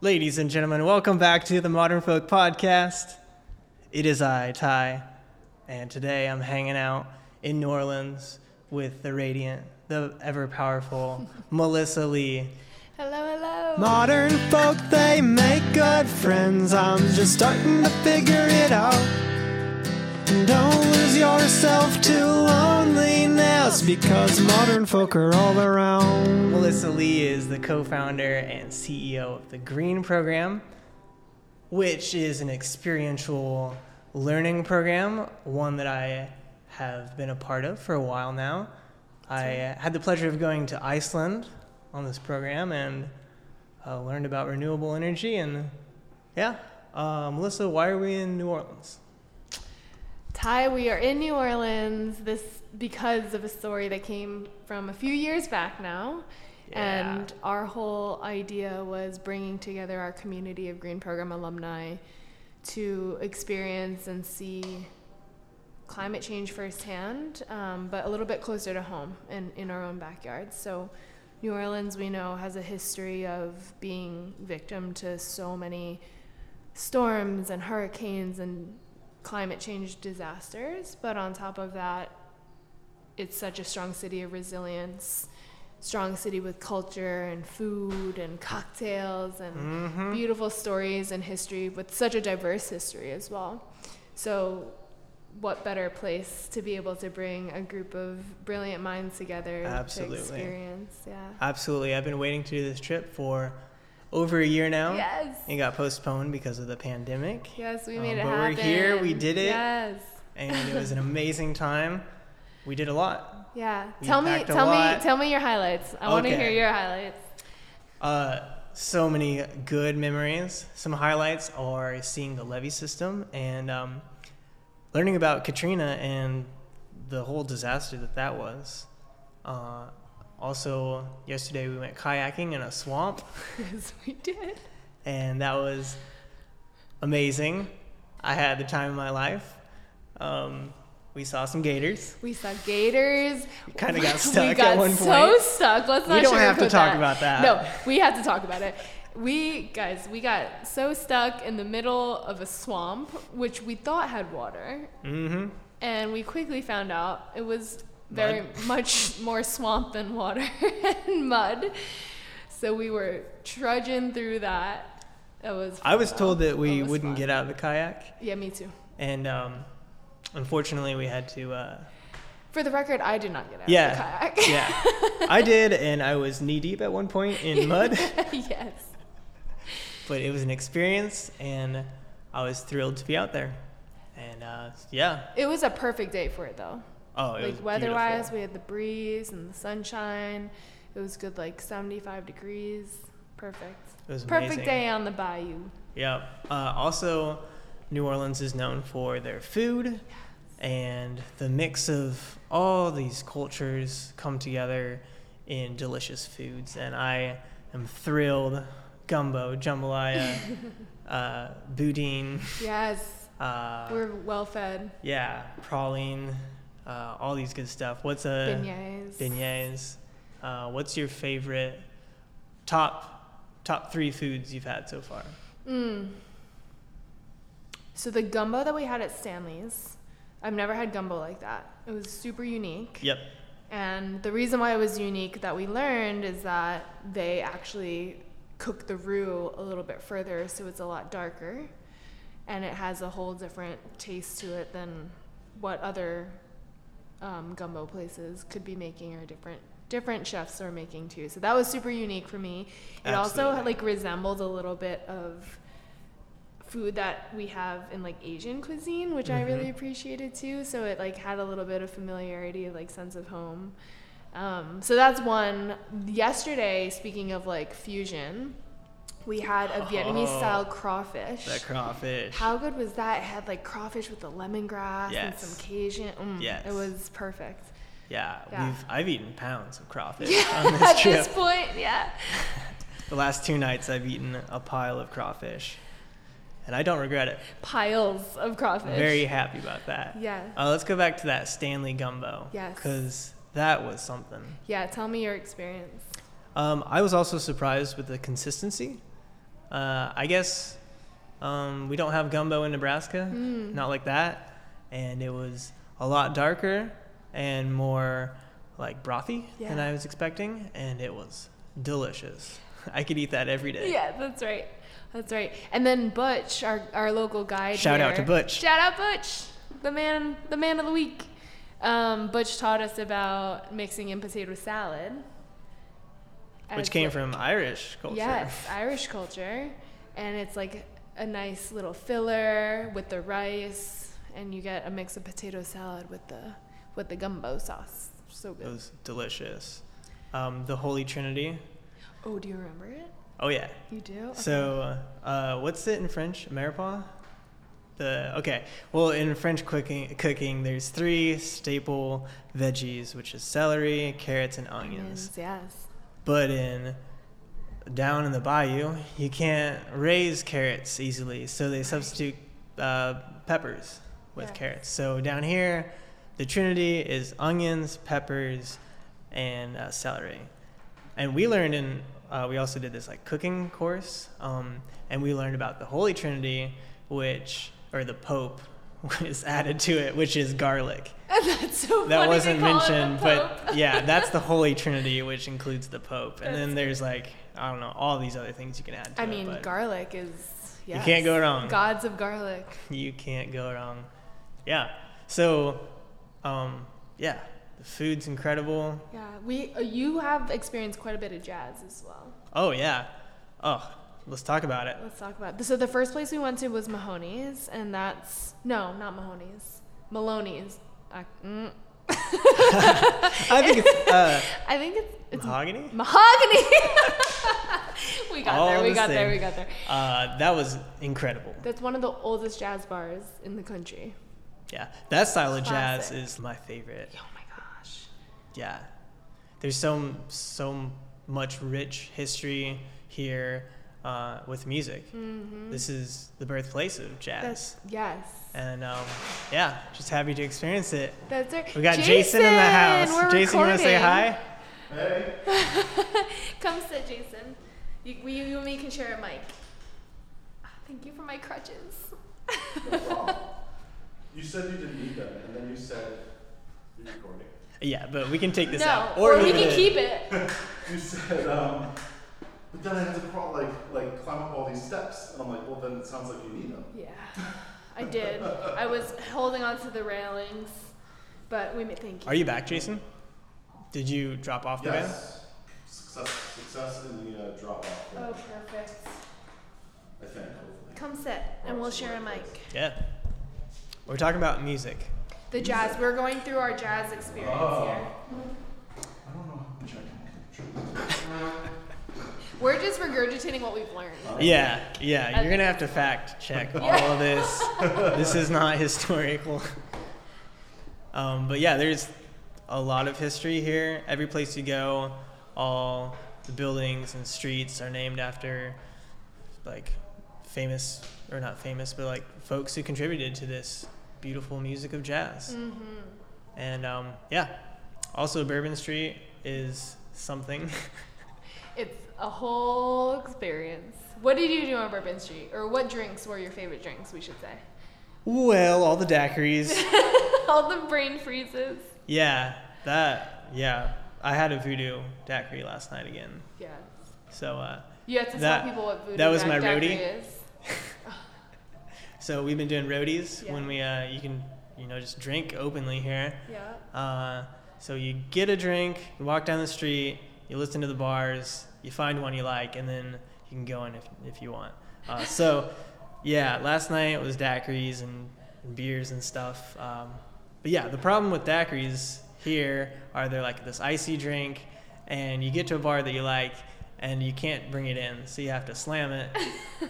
Ladies and gentlemen, welcome back to the Modern Folk Podcast. It is I, Ty, and today I'm hanging out in New Orleans with the radiant, the ever powerful Melissa Lee. Hello, hello. Modern folk, they make good friends. I'm just starting to figure it out. And Don't lose yourself to loneliness because modern folk are all around. Melissa Lee is the co founder and CEO of the Green Program, which is an experiential learning program, one that I have been a part of for a while now. I had the pleasure of going to Iceland on this program and uh, learned about renewable energy. And yeah, uh, Melissa, why are we in New Orleans? Ty, we are in New Orleans this because of a story that came from a few years back now. Yeah. And our whole idea was bringing together our community of Green Program alumni to experience and see climate change firsthand, um, but a little bit closer to home and in our own backyard. So, New Orleans, we know, has a history of being victim to so many storms and hurricanes and climate change disasters. But on top of that, it's such a strong city of resilience, strong city with culture and food and cocktails and Mm-hmm. beautiful stories and history with such a diverse history as well. So, what better place to be able to bring a group of brilliant minds together Absolutely. to experience? Yeah. Absolutely. I've been waiting to do this trip for over a year now. Yes. It got postponed because of the pandemic. Yes, we Um, made it happen. but we're here, we did it. Yes. and it was an amazing time. We did a lot. Yeah. We tell me tell me tell me your highlights. I want to hear your highlights. Uh, so many good memories. Some highlights are seeing the levee system and um, learning about Katrina and the whole disaster that that was. Uh, also, yesterday we went kayaking in a swamp, yes, we did. and that was amazing. I had the time of my life. Um, we saw some gators. We saw gators. Kinda got we stuck got at one so point. stuck. Let's We not don't have to talk about that. No, we have to talk about it. We guys, we got so stuck in the middle of a swamp, which we thought had water, Mm-hmm. and we quickly found out it was very Mud. much more swamp than water and mud. So we were trudging through that. It was. I was told that we wouldn't fun. get out of the kayak, Yeah, me too. and um, unfortunately, we had to. Uh, For the record, I did not get out Yeah. of the kayak. yeah, I did, and I was knee deep at one point in mud, yes. but it was an experience, and I was thrilled to be out there. And uh, yeah, It was a perfect day for it though. Oh, it like weather wise, we had the breeze and the sunshine. It was good, like 75 degrees. Perfect. It was Perfect amazing. day on the bayou. Yep. Uh, also, New Orleans is known for their food and the mix of all these cultures come together in delicious foods. And I am thrilled. Gumbo, jambalaya, uh, boudin, Yes, uh, we're well fed. yeah, praline, uh, all these good stuff. What's a Beignets. beignets? Uh, what's your favorite top top three foods you've had so far? Mm. So the gumbo that we had at Stanley's, I've never had gumbo like that. It was super unique. Yep. And the reason why it was unique that we learned is that they actually cook the roux a little bit further, so it's a lot darker, and it has a whole different taste to it than what other um, gumbo places could be making or different different chefs are making too. So that was super unique for me. It also like resembled a little bit of food that we have in like Asian cuisine, which I really Mhm. appreciated too. So it like had a little bit of familiarity, like sense of home. Um, so that's one. Yesterday, speaking of like fusion, we had a Vietnamese style crawfish. That crawfish. How good was that? It had like crawfish with the lemongrass and Yes. some Cajun. Mm, Yes. It was perfect. Yeah, Yeah. we've I've eaten pounds of crawfish Yeah, on at this trip. this point, yeah. The last two nights I've eaten a pile of crawfish, and I don't regret it. Piles of crawfish. Very happy about that. Yeah. Uh, let's go back to that Stanley gumbo. Yes. Because that was something. Yeah, tell me your experience. Um, I was also surprised with the consistency. Uh, I guess um, we don't have gumbo in Nebraska, Mm. not like that, and it was a lot darker and more like brothy than I was expecting, and it was delicious. I could eat that every day. Yeah, that's right. That's right. And then Butch, our, our local guide. Shout out to Butch. Shout out Butch, the man, the man of the week. Um, Butch taught us about mixing in potato salad. Which came like- from Irish culture. Yes, Irish culture, and it's like a nice little filler with the rice, and you get a mix of potato salad with the with the gumbo sauce. So good. It was delicious. Um, the Holy Trinity. Oh, do you remember it? Oh yeah. You do. Okay. So, uh, what's it in French? Mirepoix? The okay. Well, in French cooking, cooking, there's three staple veggies, which is celery, carrots, and onions. Yes. But in down in the bayou, you can't raise carrots easily, so they substitute uh, peppers with carrots. So down here, the trinity is onions, peppers, and uh, celery. And we learned in uh, we also did this like cooking course, um, and we learned about the Holy Trinity, which or the Pope was added to it, which is garlic so that wasn't it mentioned, but yeah, that's the Holy Trinity, which includes the Pope, and then That's- there's like I don't know all these other things you can add. To I it, mean, garlic is. Yes. can't go wrong. Gods of garlic. you can't go wrong. Yeah. So, um, yeah, the food's incredible. Yeah, we. Uh, you have experienced quite a bit of jazz as well. Oh yeah. Oh, let's talk about it. Let's talk about. So the first place we went to was Mahoney's, and that's no, not Mahoney's, Maloney's. Uh, mm. I think it's uh, I think it's it's mahogany. mahogany. we got All there. We the got there. We got there. Uh, that was incredible. That's one of the oldest jazz bars in the country. Yeah, that style of jazz is my favorite. Oh my gosh. yeah there's so so much rich history here uh, with music Mm-hmm. this is the birthplace of jazz That's yes. and um, yeah just happy to experience it That's right. we got jason, in the house we're jason you want to say recording. hi Come sit, Jason. You, we, you and me can share a mic. Ah, Thank you for my crutches. You said you didn't need them, and then you said you're recording. yeah but we can take this no, out or, we can it keep it. You said, um, but then I had to crawl, like, like climb up all these steps, and I'm like, well, then it sounds like you need them. Yeah, I did. I was holding on to the railings, but we made thank you. are you back jason did you drop off the van Yes. Success, success in the uh, drop off. Oh, perfect. I think, hopefully. Come sit, and we'll share a mic. yeah we're talking about music The jazz. We're going through our jazz experience Oh. here. I don't know how much I can We're just regurgitating what we've learned. yeah yeah you're gonna have to fact check all of this this is not historical. Um, but yeah, there's a lot of history here. Every place you go, all the buildings and streets are named after like famous or not famous, but like folks who contributed to this beautiful music of jazz. Mm-hmm. And um, yeah, also Bourbon Street is something. It's a whole experience. What did you do on Bourbon Street? Or what drinks were your favorite drinks, we should say? well, all the daiquiris. All the brain freezes. yeah, that. Yeah, I had a voodoo daiquiri last night again. Yeah. So uh, You have to That- tell people what voodoo that was my roadie. is. So we've been doing roadies Yeah. when we uh, you can you know just drink openly here. Yeah. Uh, so you get a drink, you walk down the street, you listen to the bars, you find one you like, and then you can go in if if you want. Uh, so yeah, last night was daiquiris and, and beers and stuff. Um, but yeah, the problem with daiquiris here are they're like this icy drink, and you get to a bar that you like, and you can't bring it in, so you have to slam it.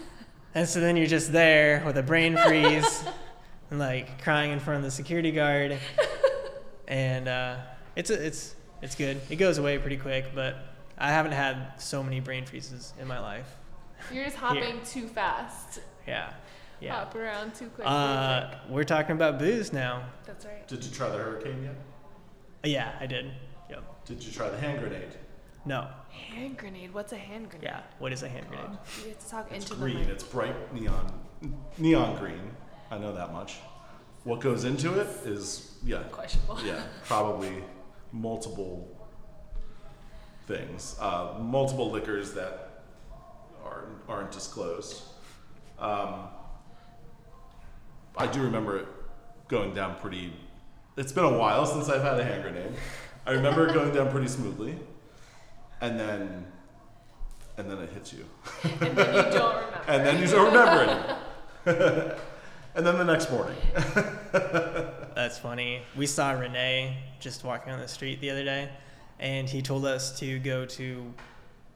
And so then you're just there with a brain freeze and like crying in front of the security guard. And uh, it's a, it's it's good. It goes away pretty quick, but I haven't had so many brain freezes in my life. You're just hopping too fast. Yeah, yeah. Hop around too quick. Uh, we're talking about booze now. That's right. Did you try the hurricane yet? Uh, Yeah, I did. Yep. Did you try the hand grenade? No. Hand grenade. What's a hand grenade? Yeah. What is a hand grenade? You have to talk It's into the green. mic. It's bright neon, neon green. I know that much. What goes into it is yeah, Questionable. yeah, probably multiple things, uh, multiple liquors that aren't aren't disclosed. Um, I do remember it going down pretty. It's been a while since I've had a hand grenade. I remember it going down pretty smoothly, and then, and then it hits you, and then you don't remember. and then you don't remember it. and then the next morning. That's funny. We saw Renee just walking on the street the other day, and he told us to go to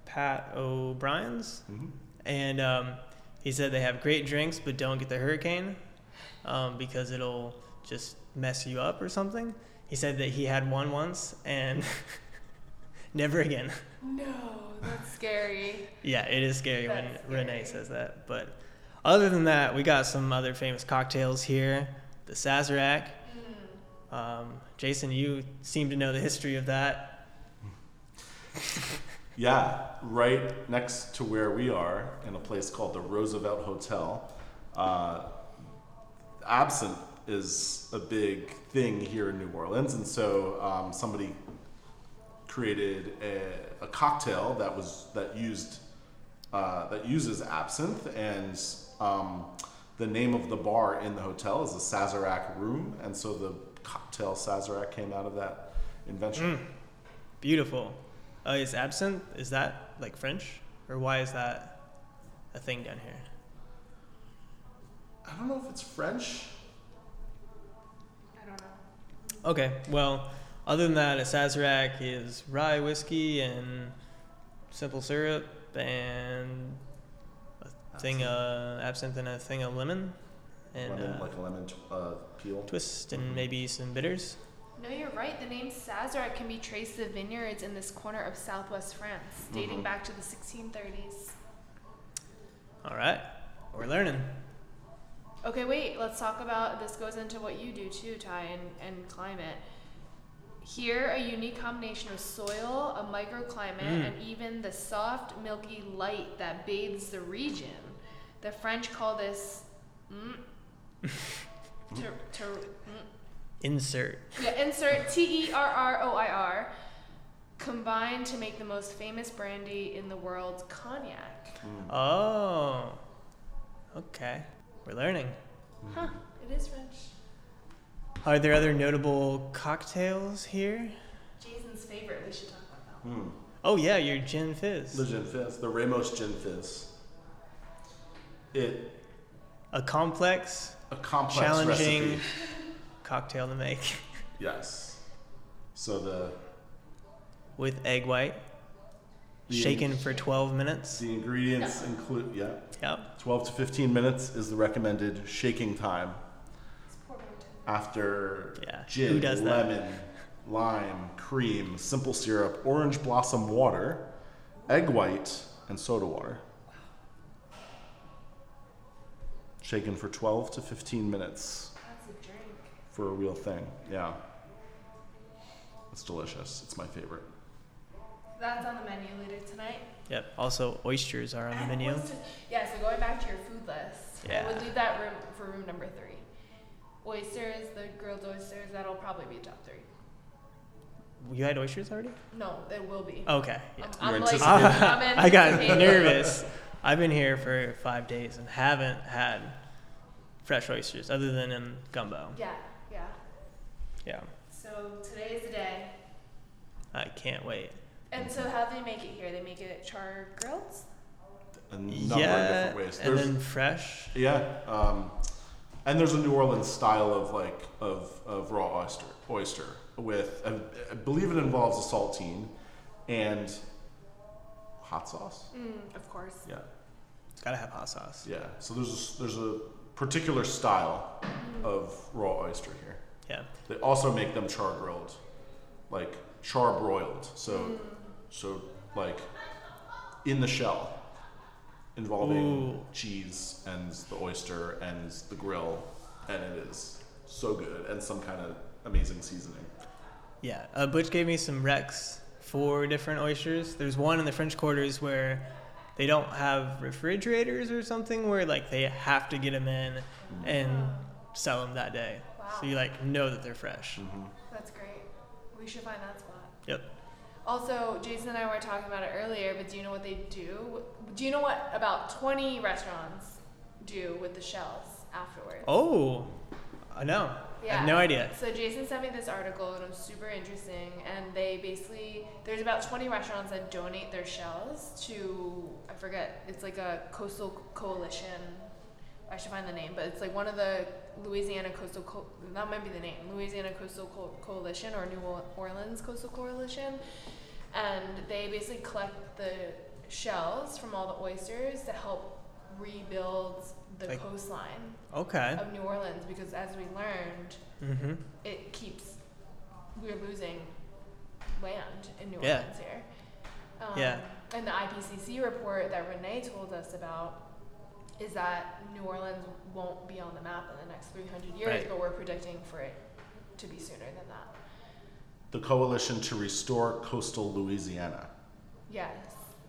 Pat O'Brien's, Mhm. and um, he said they have great drinks, but don't get the hurricane um, because it'll just mess you up or something. He said that he had one once and never again. No, that's scary. Yeah, it is scary when That's Renee says that. But other than that, we got some other famous cocktails here. The Sazerac. Um, Jason, you seem to know the history of that. Yeah, right next to where we are, in a place called the Roosevelt Hotel. Uh, absinthe is a big thing here in New Orleans, and so um, somebody created a, a cocktail that was that used uh, that uses absinthe, and um, the name of the bar in the hotel is the Sazerac Room, and so the cocktail Sazerac came out of that invention. Beautiful. Uh, is absinthe, is that like French? Or why is that a thing down here? I don't know if it's French. I don't know. Okay, well, other than that, a Sazerac is rye whiskey and simple syrup and a thing of absinthe and a thing of lemon and lemon, uh, like a lemon t- uh, peel. twist and maybe some bitters. No, you're right. The name Sazerac can be traced to vineyards in this corner of southwest France, dating Mhm. back to the 1630s. All right, we're learning. Okay, wait. Let's talk about this. Goes into what you do too, Ty, and, and climate. Here, a unique combination of soil, a microclimate, Mm. and even the soft, milky light that bathes the region. The French call this. Mm, ter, ter, mm, Insert. yeah, insert T E R R O I R. Combined to make the most famous brandy in the world, cognac. Mm. Oh, okay, we're learning. Huh, it is French. Are there other notable cocktails here? Jason's favorite. We should talk about that. Mm. Oh yeah, your gin fizz. The gin fizz, the Ramos gin fizz. It A complex, a complex challenging recipe. Cocktail to make Yes. So the with egg white, The- shaken for 12 minutes. the ingredients include yeah, Yep. 12 to 15 minutes is the recommended shaking time It's poor Martin. after Yeah. gin, Who does that? lemon, lime, cream, simple syrup, orange blossom water, egg white, and soda water. Shaken for 12 to 15 minutes That's a drink. For a real thing. Yeah. It's delicious. It's my favorite. That's on the menu later tonight. Yep. Also, oysters are on the menu. Oysters- Yeah, so going back to your food list, I Yeah. would leave that room for room number three. Oysters, the grilled oysters, that'll probably be top three. You had oysters already? No, it will be. Okay. Yeah. I'm, You're I'm like, anticipating- I'm I got nervous. I've been here for five days and haven't had fresh oysters other than in gumbo. Yeah, yeah. Yeah. So today is the day. I can't wait. And so how do they make it here? They make it char grilled? A number yeah. of different ways. And There's, then fresh. yeah. Um, and there's a New Orleans style of like of, of raw oyster oyster with I, I believe it involves a saltine and hot sauce. Mm, of course. Yeah. It's gotta have hot sauce. Yeah. So there's a, there's a particular style of raw oyster here. Yeah. They also make them char grilled, like char broiled. So, so like in the shell, involving Ooh. cheese and the oyster and the grill, and it is so good and some kind of amazing seasoning. Yeah. Uh, Butch gave me some Rex four different oysters. There's one in the French Quarters where they don't have refrigerators or something where like they have to get them in and sell them that day. So you like know that they're fresh. Mm-hmm. That's great. We should find that spot. Yep. Also, Jason and I were talking about it earlier, but do you know what they do? Do you know what about 20 restaurants do with the shells afterwards? Oh, I know. I have no idea. So Jason sent me this article and it was super interesting. And they basically there's about 20 restaurants that donate their shells to I forget it's like a coastal coalition. I should find the name, but it's like one of the Louisiana Coastal Co- that might be the name Louisiana Coastal Co- Coalition or New Orleans Coastal Coalition, and they basically collect the shells from all the oysters to help rebuild the Like- coastline Okay. of New Orleans because as we learned, Mm-hmm. it keeps we're losing land in New Yeah. Orleans here. Um, Yeah. And the IPCC report that Renee told us about is that New Orleans won't be on the map in the next 300 years, Right. but we're predicting for it to be sooner than that. The Coalition to Restore Coastal Louisiana, Yes.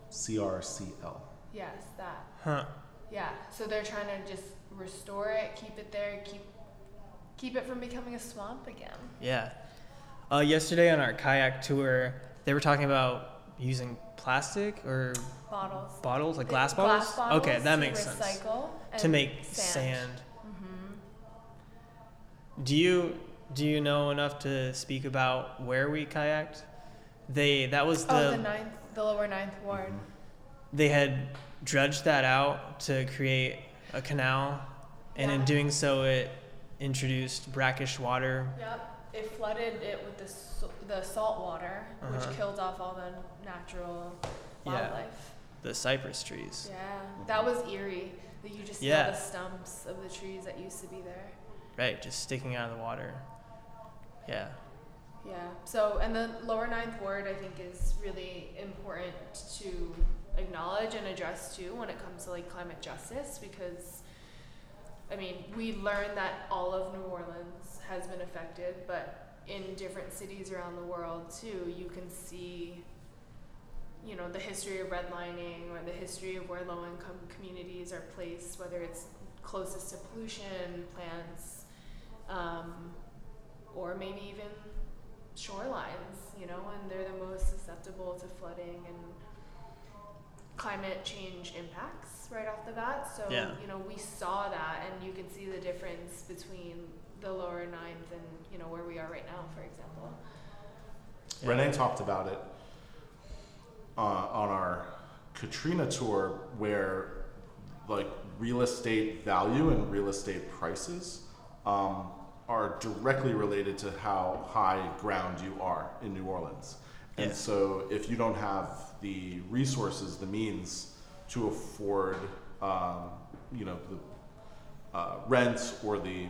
CRCL. Yes, that. Huh. Yeah. So they're trying to just restore it, keep it there, keep keep it from becoming a swamp again. Yeah. Uh, yesterday on our kayak tour, they were talking about using plastic or Bottles. bottles, like The glass bottles. okay, that to makes sense. recycle To make sand. hmm Do you do you know enough to speak about where we kayaked? They that was the, oh, the ninth, the lower ninth ward. they had dredged that out to create a canal, and in doing so, it introduced brackish water. Yep. It flooded it with the the salt water, Uh-huh. which killed off all the natural Yeah. wildlife. The cypress trees. Yeah, that was eerie. That you just see Yeah. the stumps of the trees that used to be there. Right, just sticking out of the water. Yeah. Yeah. So, and the lower ninth ward, I think, is really important to acknowledge and address too when it comes to like climate justice because, I mean, we learned that all of New Orleans has been affected, but in different cities around the world too, you can see, you know, the history of redlining or the history of where low income communities are placed, whether it's closest to pollution plants. Um, or maybe even shorelines, you know, and they're the most susceptible to flooding and climate change impacts right off the bat. So, Yeah. you know, we saw that and you can see the difference between the lower ninth and, you know, where we are right now, for example. Yeah. Renee talked about it uh, on our Katrina tour, where like real estate value and real estate prices um, are directly related to how high ground you are in New Orleans. And Yeah. so, if you don't have the resources, the means to afford, um, you know, the uh, rent or the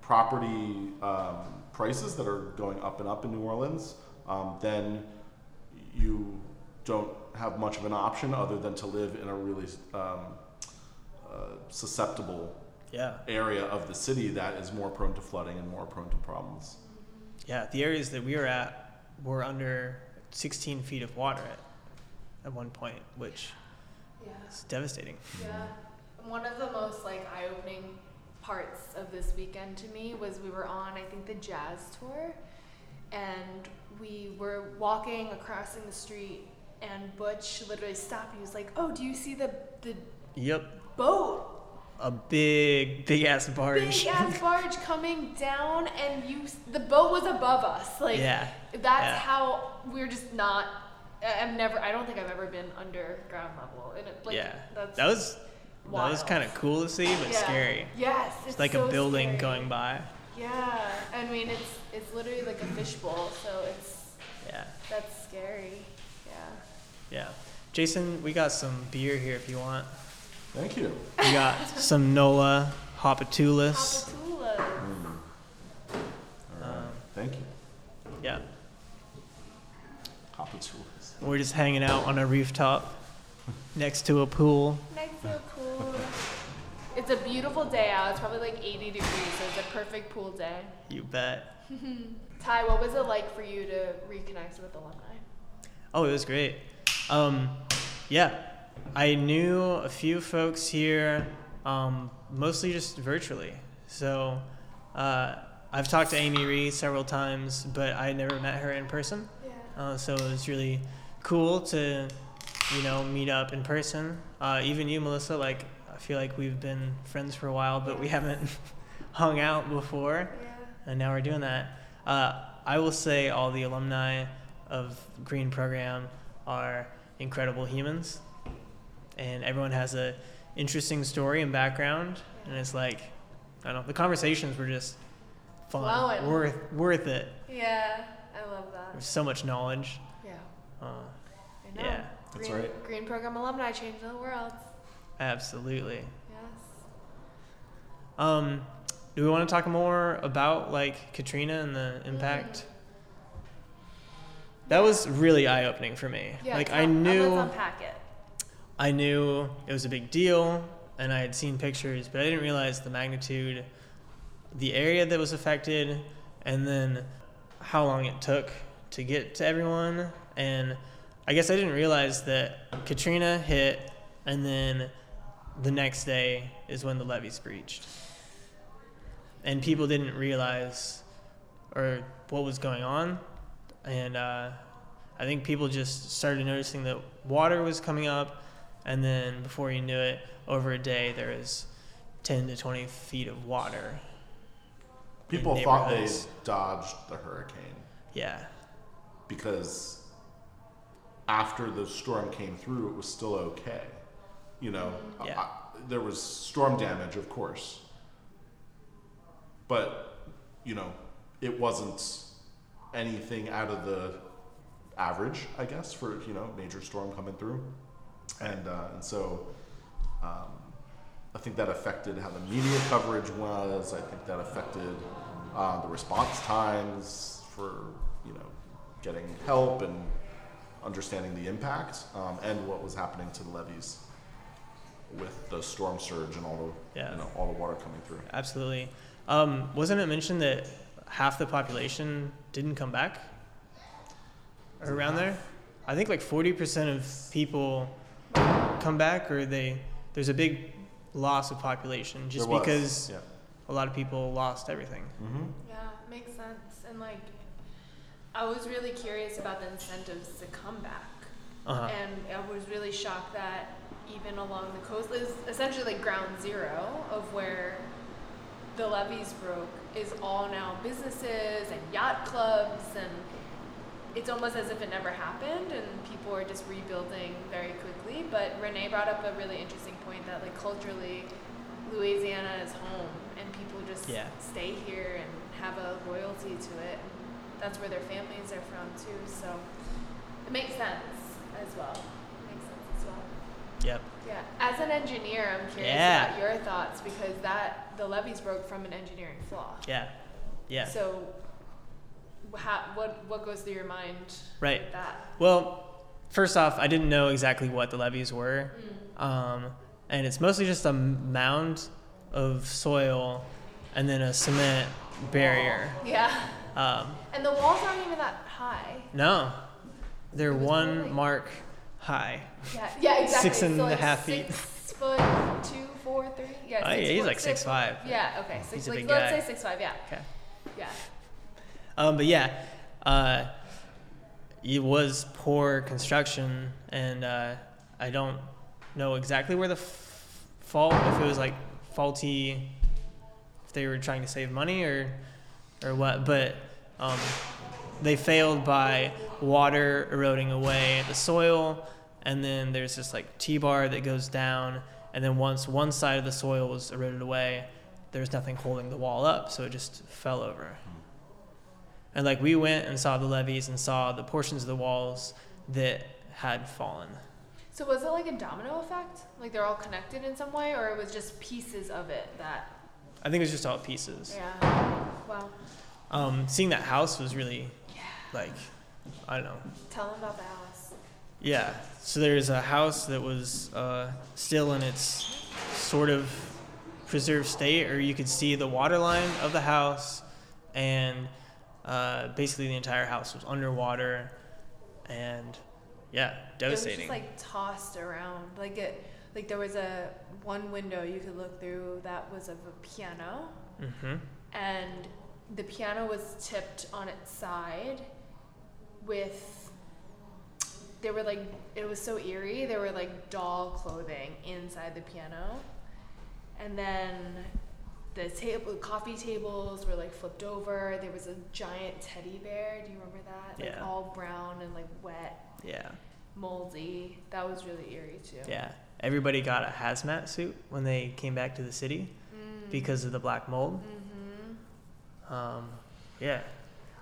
property um, prices that are going up and up in New Orleans, um, then you don't have much of an option other than to live in a really um, uh, susceptible Yeah. area of the city that is more prone to flooding and more prone to problems. Yeah. The areas that we were at were under 16 feet of water at, at one point, which Yeah. is devastating. Yeah. One of the most like eye-opening parts of this weekend to me was we were on I think the jazz tour and we were walking across the street and Butch literally stopped. He was like, "Oh, do you see the the Yep. boat? A big, big ass barge. Big ass barge coming down and you the boat was above us. Like yeah. that's Yeah. how we're just not I've never I don't think I've ever been underground level and it like yeah. that's That was that was kind of cool to see, but Yeah. scary. Yes, it's, It's like so a building scary. going by. Yeah, I mean it's it's literally like a fishbowl, so it's Yeah. that's scary. Yeah. Yeah. Jason, we got some beer here if you want. Thank you. We got some Nola Hopitoulas. Papatula. All right. Um, Thank you. Yeah. Hopitoulas. We're just hanging out on a rooftop next to a pool. Next to a pool. It's a beautiful day out. It's probably like 80 degrees, so it's a perfect pool day. You bet. Ty, what was it like for you to reconnect with alumni? Oh, it was great. Um, yeah, I knew a few folks here, um, mostly just virtually. So uh, I've talked to Amy Ree several times, but I never met her in person. Yeah. Uh, so it was really cool to, you know, meet up in person. Uh, even you, Melissa, like I feel like we've been friends for a while, but we haven't hung out before, Yeah. and now we're doing that. Uh, I will say all the alumni of Green Program are incredible humans, and everyone has a interesting story and background, and it's like, I don't know, the conversations were just fun, Flowing. worth worth it. Yeah, I love that. There's so much knowledge. Yeah. Uh, I know. Yeah. That's Green, right. Green Program alumni changing the world. absolutely. Yes. Um, do we want to talk more about like Katrina and the impact? That was really eye opening for me. Yeah. like I knew Let's unpack it. I knew it was a big deal and I had seen pictures, but I didn't realize the magnitude, the area that was affected, and then how long it took to get to everyone. And I guess I didn't realize that Katrina hit, and then the next day is when the levees breached. And people didn't realize or what was going on. And uh, I think people just started noticing that water was coming up, and then before you knew it, over a day there was 10 to 20 feet of water. People thought they dodged the hurricane Yeah, because after the storm came through, it was still okay. You know, Yeah. I- I- there was storm damage, of course, but you know, it wasn't anything out of the average, I guess, for you know major storm coming through, and uh, and so. Um, I think that affected how the media coverage was. I think that affected uh, the response times for you know getting help and understanding the impact um, and what was happening to the levees with the storm surge and all the Yeah. you know all the water coming through. absolutely. Um, wasn't it mentioned that half the population didn't come back? Or around there? I think like 40% of people come back, or they there's a big loss of population just There because yeah. a lot of people lost everything. Mm-hmm. Yeah, makes sense. And like, I was really curious about the incentives to come back. Uh-huh. And I was really shocked that even along the coast is essentially like ground zero of where the levees broke is all now businesses and yacht clubs and it's almost as if it never happened and people are just rebuilding very quickly. But Renee brought up a really interesting point that like culturally Louisiana is home and people just Yeah. stay here and have a loyalty to it. And that's where their families are from too. So it makes sense as well. It makes sense as well. Yep. Yeah. As an engineer, I'm curious Yeah. about your thoughts because that the levees broke from an engineering flaw. Yeah. Yeah. So, how, what what goes through your mind Right. with that? Well, first off, I didn't know exactly what the levees were. Mm. Um, and it's mostly just a mound of soil and then a cement barrier. Yeah. Um, And the walls aren't even that high. no, they're one really- mark high. Yeah. Yeah. Exactly. Six and so a like half six feet. foot two, four, three. Yeah. Oh, six yeah, he's foot, like six 6'5". Yeah. Okay. Six. He's a big let's guy. say six five. Yeah. Okay. Yeah. Um, but yeah, uh, it was poor construction, and uh, I don't know exactly where the f- fault, if it was like faulty, if they were trying to save money or, or what, but um, they failed by water eroding away the soil, and then there's this like T-bar that goes down, and then once one side of the soil was eroded away, there's nothing holding the wall up, so it just fell over. And like we went and saw the levees and saw the portions of the walls that had fallen. So was it like a domino effect? Like they're all connected in some way, or it was just pieces of it that? I think it was just all pieces. Yeah. Wow. Um, seeing that house was really like, I don't know. Tell them about the house. Yeah. So there's a house that was uh, still in its sort of preserved state, or you could see the water line of the house, and uh, basically the entire house was underwater, and Yeah, It devastating. was just like tossed around. Like it, like there was a one window you could look through that was of a piano, mm-hmm. and the piano was tipped on its side with there were like it was so eerie there were like doll clothing inside the piano and then the table coffee tables were like flipped over there was a giant teddy bear do you remember that like Yeah. all brown and like wet Yeah, moldy that was really eerie too yeah. Everybody got a hazmat suit when they came back to the city mm. because of the black mold. mm-hmm. Um, yeah,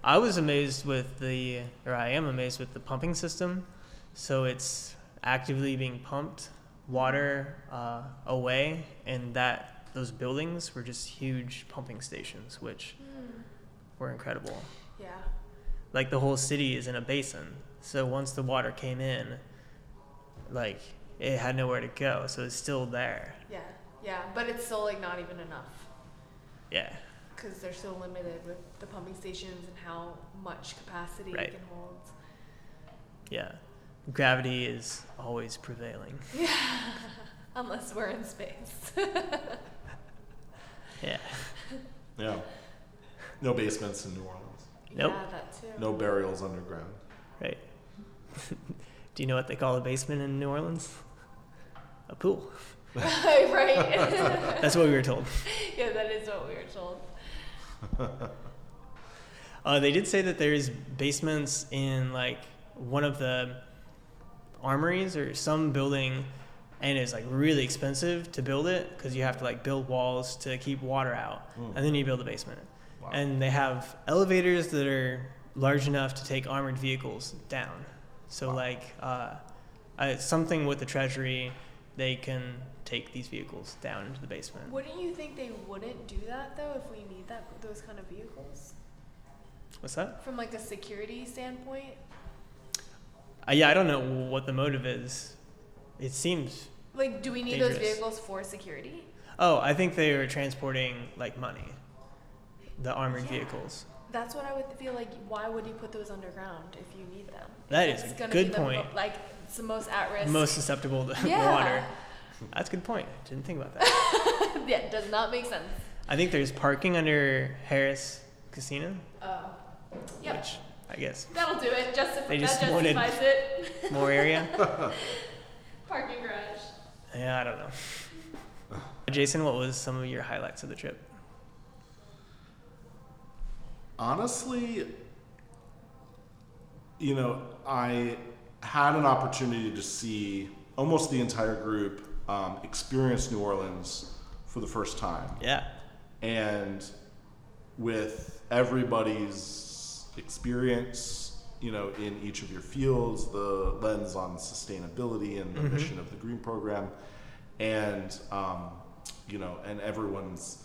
I was amazed with the, or I am amazed with the pumping system. So it's actively being pumped water uh, away, and that those buildings were just huge pumping stations, which Mm. were incredible. yeah Like the whole city is in a basin, so once the water came in, like it had nowhere to go, so it's still there. yeah yeah but it's still like not even enough Yeah, because they're so limited with the pumping stations and how much capacity Right. it can hold. yeah. Gravity is always prevailing. Yeah, Unless we're in space. Yeah. Yeah. No basements in New Orleans. Nope. Yeah, that too. No burials underground. Right. Do you know what they call a basement in New Orleans? A pool. right. That's what we were told. yeah, that is what we were told. Uh, they did say that there's basements in like one of the armories or some building, and it's like really expensive to build it because you have to like build walls to keep water out, Mm. and then you build a basement. Wow. And they have elevators that are large enough to take armored vehicles down. So Wow. like uh, uh, something with the treasury, they can take these vehicles down into the basement. Wouldn't you think they wouldn't do that though if we need that those kind of vehicles What's that? from like a security standpoint? Uh, yeah, I don't know what the motive is. It seems. Like, do we need those vehicles for security? Oh, I think they were transporting like money. The armored Yeah. vehicles. That's what I would feel like. Why would you put those underground if you need them? That is It's a good be the mo- point. like it's the most at risk. Most susceptible to Yeah. water. That's a good point. Didn't think about that. yeah, does not make sense. I think there's parking under Harrah's Casino, Oh, yep. which I guess That'll do it. Justif- They just that wanted- justifies it. more area. Parking garage. yeah, I don't know. Jason, what was some of your highlights of the trip? Honestly, you know, I had an opportunity to see almost the entire group um, experience New Orleans for the first time. Yeah. and with everybody's experience, you know, in each of your fields, the lens on sustainability and the Mhm. mission of the green program, and um, you know, and everyone's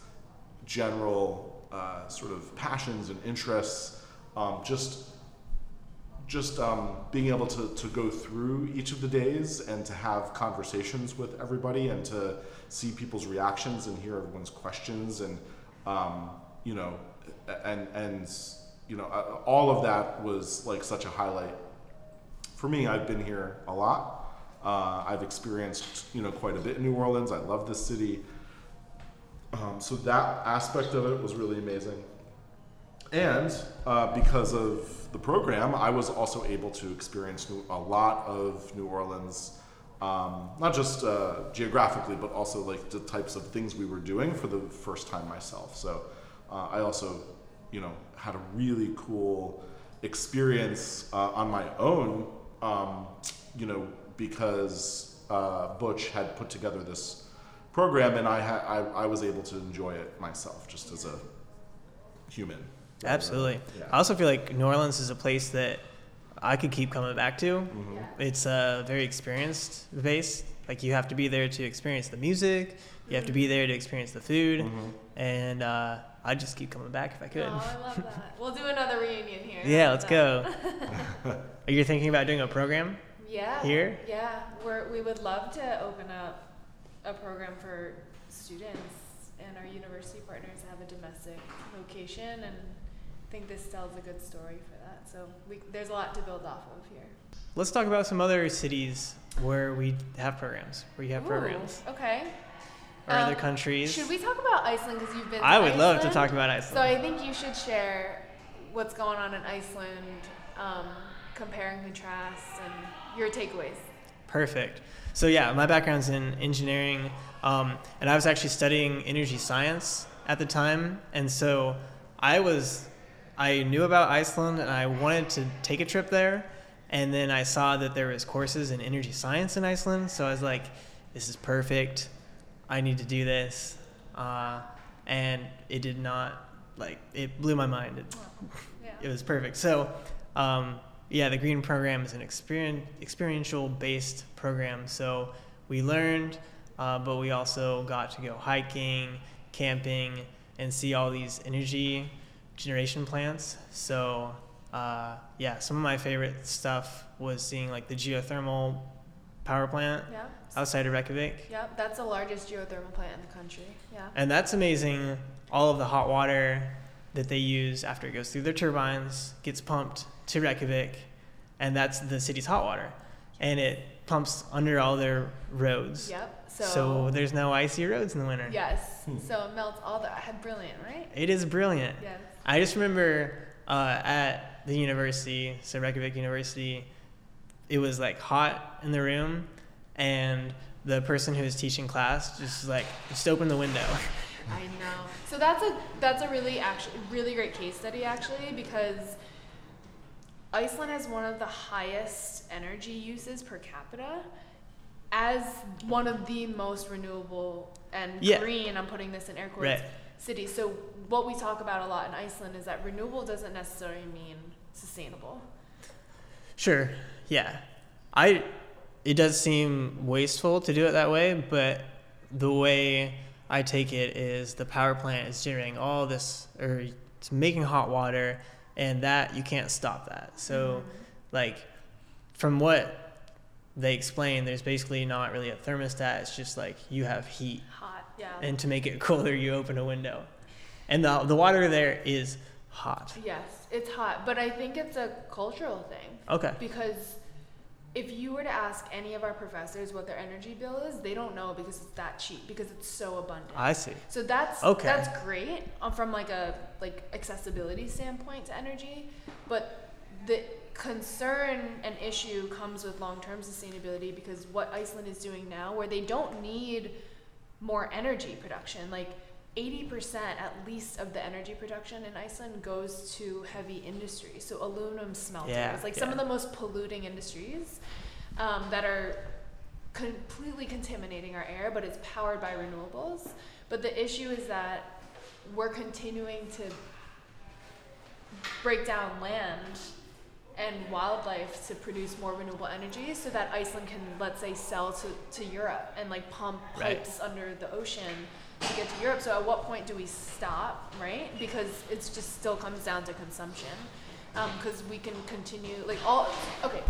general uh, sort of passions and interests, um, just just um, being able to, to go through each of the days and to have conversations with everybody and to see people's reactions and hear everyone's questions and um, you know and and you know uh, all of that was like such a highlight. For me i've been here a lot. Uh, i've experienced you know quite a bit in new orleans. I love this city. Um, so that aspect of it was really amazing. And uh, because of the program, I was also able to experience new, a lot of New Orleans, um, not just uh, geographically, but also like the types of things we were doing for the first time myself. So uh, I also, you know, had a really cool experience uh, on my own, um, you know, because uh, Butch had put together this program, and I, ha- I I was able to enjoy it myself, just as a human. Absolutely. Yeah. I also feel like New Orleans is a place that I could keep coming back to. Mhm. It's uh, very experienced based. Like you have to be there to experience the music. You have to be there to experience the food, Mhm. and uh, I'd just keep coming back if I could. Oh, I love that. We'll do another reunion here. Yeah, let's go. Are you thinking about doing a program? Yeah. Here? Yeah, we're, we would love to open up a program for students and our university partners have a domestic location and I think this tells a good story for that. So we, there's a lot to build off of here. Let's talk about some other cities where we have programs, where you have programs, okay. Or other Um, countries. Should we talk about Iceland because you've been? I would love to talk about Iceland. So I think you should share what's going on in Iceland, um, compare and contrast, and your takeaways. Perfect. So yeah, my background's in engineering, um, and I was actually studying energy science at the time, and so I was, I knew about Iceland, and I wanted to take a trip there, and then I saw that there was courses in energy science in Iceland, so I was like, this is perfect. I need to do this, uh, and it did not like it blew my mind. It, Yeah. it was perfect. So, um, yeah, the green program is an experience, experiential based program. So we learned, uh, but we also got to go hiking, camping, and see all these energy generation plants. So, uh, yeah, some of my favorite stuff was seeing like the geothermal power plant Yeah. Outside of Reykjavik. Yep. That's the largest geothermal plant in the country. Yeah. And that's amazing. All of the hot water that they use after it goes through their turbines gets pumped to Reykjavik, and that's the city's hot water. And it pumps under all their roads. Yep. So, So. there's no icy roads in the winter. yes. So it melts all the. Brilliant, right? It is brilliant. Yes. I just remember uh, at the university, so Reykjavik University, it was like hot in the room, and the person who was teaching class just like just open the window. I know. So that's a that's a really actually really great case study actually because Iceland has one of the highest energy uses per capita as one of the most renewable and Yeah. green I'm putting this in air quotes Right. cities. So what we talk about a lot in Iceland is that renewable doesn't necessarily mean sustainable. Sure. Yeah. I it does seem wasteful to do it that way, but the way I take it is the power plant is generating all this or it's making hot water and that you can't stop that. So mm-hmm. like from what they explain there's basically not really a thermostat, it's just like you have heat Hot, yeah. and to make it cooler you open a window. And the the water there is hot. yes, it's hot, but I think it's a cultural thing. Okay. Because if you were to ask any of our professors what their energy bill is, they don't know because it's that cheap because it's so abundant. I see. so that's Okay. that's great uh, from like a like accessibility standpoint to energy, but the concern and issue comes with long-term sustainability because what Iceland is doing now where they don't need more energy production like 80% at least of the energy production in Iceland goes to heavy industry. So aluminum smelters, Yeah, like some of the most polluting industries um, that are completely contaminating our air, but it's powered by renewables. But the issue is that we're continuing to break down land and wildlife to produce more renewable energy so that Iceland can, let's say, sell to, to Europe and like pump Right. pipes under the ocean to get to Europe. So at what point do we stop, right? Because it's just still comes down to consumption. Um, because we can continue, like all, okay,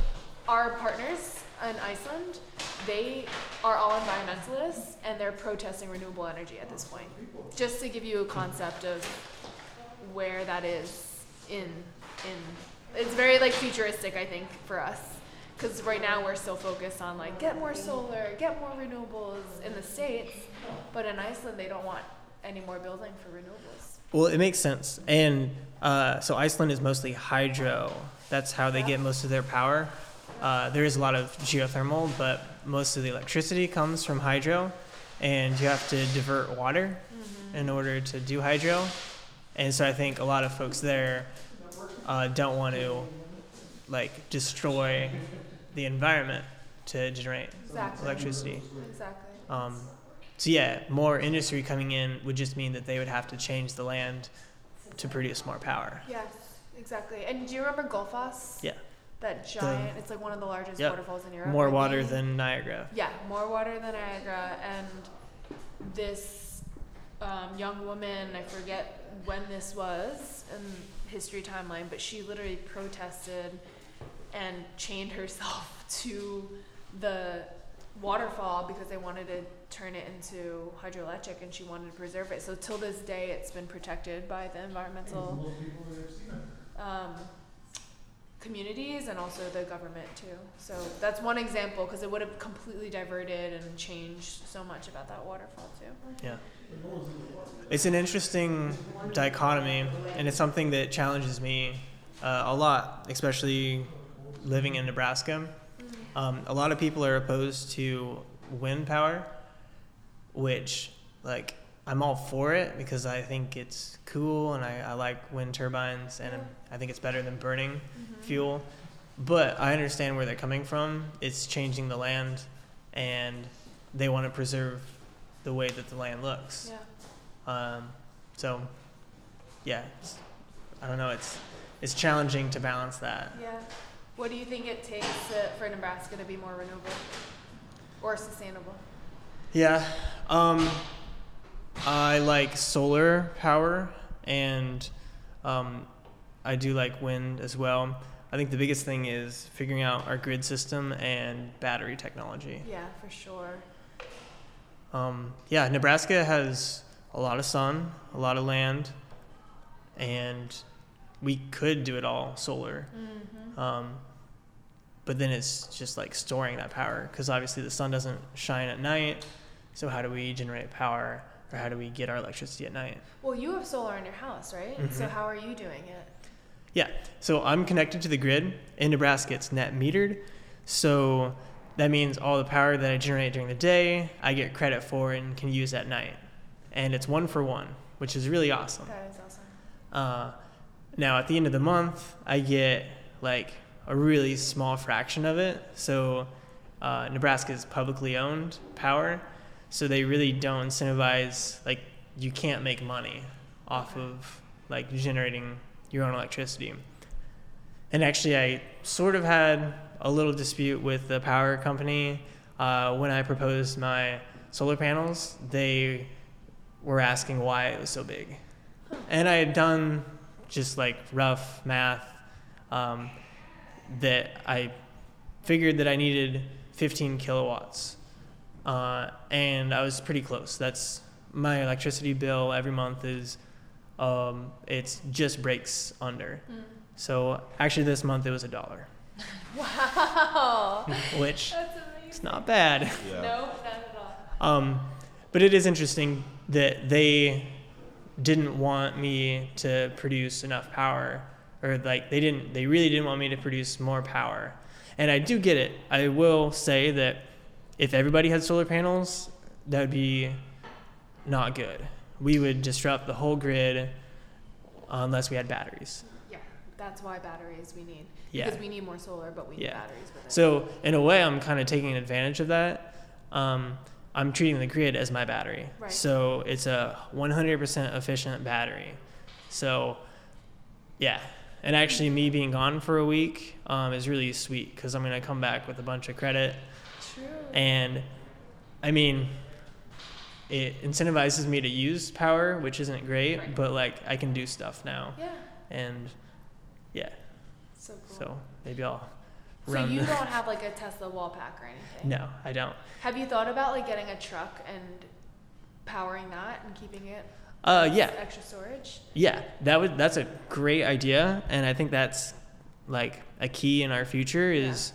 our partners in Iceland, they are all environmentalists and they're protesting renewable energy at this point. Just to give you a concept of where that is in in it's very like futuristic I think for us because right now we're still focused on like get more solar, get more renewables in the states, but in Iceland they don't want any more building for renewables. Well, it makes sense. And uh, so Iceland is mostly hydro. That's how they Yeah. get most of their power. Uh, there is a lot of geothermal, but most of the electricity comes from hydro. And you have to divert water in order to do hydro. And so I think a lot of folks there uh, don't want to like destroy the environment to generate Exactly. electricity. Exactly. Um, so yeah, more industry coming in would just mean that they would have to change the land to produce more power. Yes, exactly. And do you remember Gullfoss? Yeah. That giant. it's like one of the largest Yep. waterfalls in Europe. More where water than Niagara. Yeah, more water than Niagara. And this um, young woman, I forget when this was in history timeline, but she literally protested and chained herself to the waterfall because they wanted to turn it into hydroelectric, and she wanted to preserve it. So till this day, it's been protected by the environmental um, communities and also the government too. So that's one example because it would have completely diverted and changed so much about that waterfall too. Yeah. It's an interesting dichotomy, and it's something that challenges me uh, a lot, especially living in Nebraska. Um, a lot of people are opposed to wind power, which, like, I'm all for it because I think it's cool and I, I like wind turbines and I think it's better than burning Mm-hmm. fuel. But I understand where they're coming from. It's changing the land, and they want to preserve the way that the land looks. Yeah. Um, so, yeah, it's, I don't know. It's it's challenging to balance that. Yeah. What do you think it takes to, for Nebraska to be more renewable or sustainable? Yeah, um, I like solar power, and um, I do like wind as well. I think the biggest thing is figuring out our grid system and battery technology. Yeah, for sure. Um, yeah, Nebraska has a lot of sun, a lot of land, and we could do it all solar. Mm-hmm. Um, but then it's just like storing that power because obviously the sun doesn't shine at night. So how do we generate power or how do we get our electricity at night? Well, you have solar in your house, right? So Mhm. how are you doing it? Yeah. So I'm connected to the grid. In Nebraska, it's net metered. So that means all the power that I generate during the day, I get credit for and can use at night. And it's one for one, which is really awesome. That is awesome. Uh, now, at the end of the month, I get like a really small fraction of it. So, uh, Nebraska is publicly owned power, so they really don't incentivize like you can't make money off of like generating your own electricity. And actually, I sort of had a little dispute with the power company uh, when I proposed my solar panels. They were asking why it was so big. And I had done just like rough math um, that I figured that I needed 15 kilowatts. Uh, and I was pretty close. That's my electricity bill every month is, um, it's just breaks under. Mm. So actually, this month it was a dollar, Wow. which it's not bad. Yeah. No, not at all. Um, but it is interesting that they didn't want me to produce enough power, or like they didn't, they really didn't want me to produce more power. And I do get it. I will say that if everybody had solar panels, that would be not good. We would disrupt the whole grid unless we had batteries. Yeah, that's why batteries we need. Yeah. Because we need more solar, but we need Yeah. batteries with it. So in a way, I'm kind of taking advantage of that. Um, I'm treating the grid as my battery. Right. So it's a 100% efficient battery. So yeah, and actually me being gone for a week um, is really sweet because I'm gonna come back with a bunch of credit. And I mean. It incentivizes me to use power, which isn't great, Right. but like I can do stuff now, yeah. and yeah, So cool. so maybe I'll So you don't have like a Tesla wall pack or anything? no, I don't. Have you thought about like getting a truck and powering that and keeping it? Uh, yeah, Extra storage. Yeah, that would that's a great idea, and I think that's like a key in our future is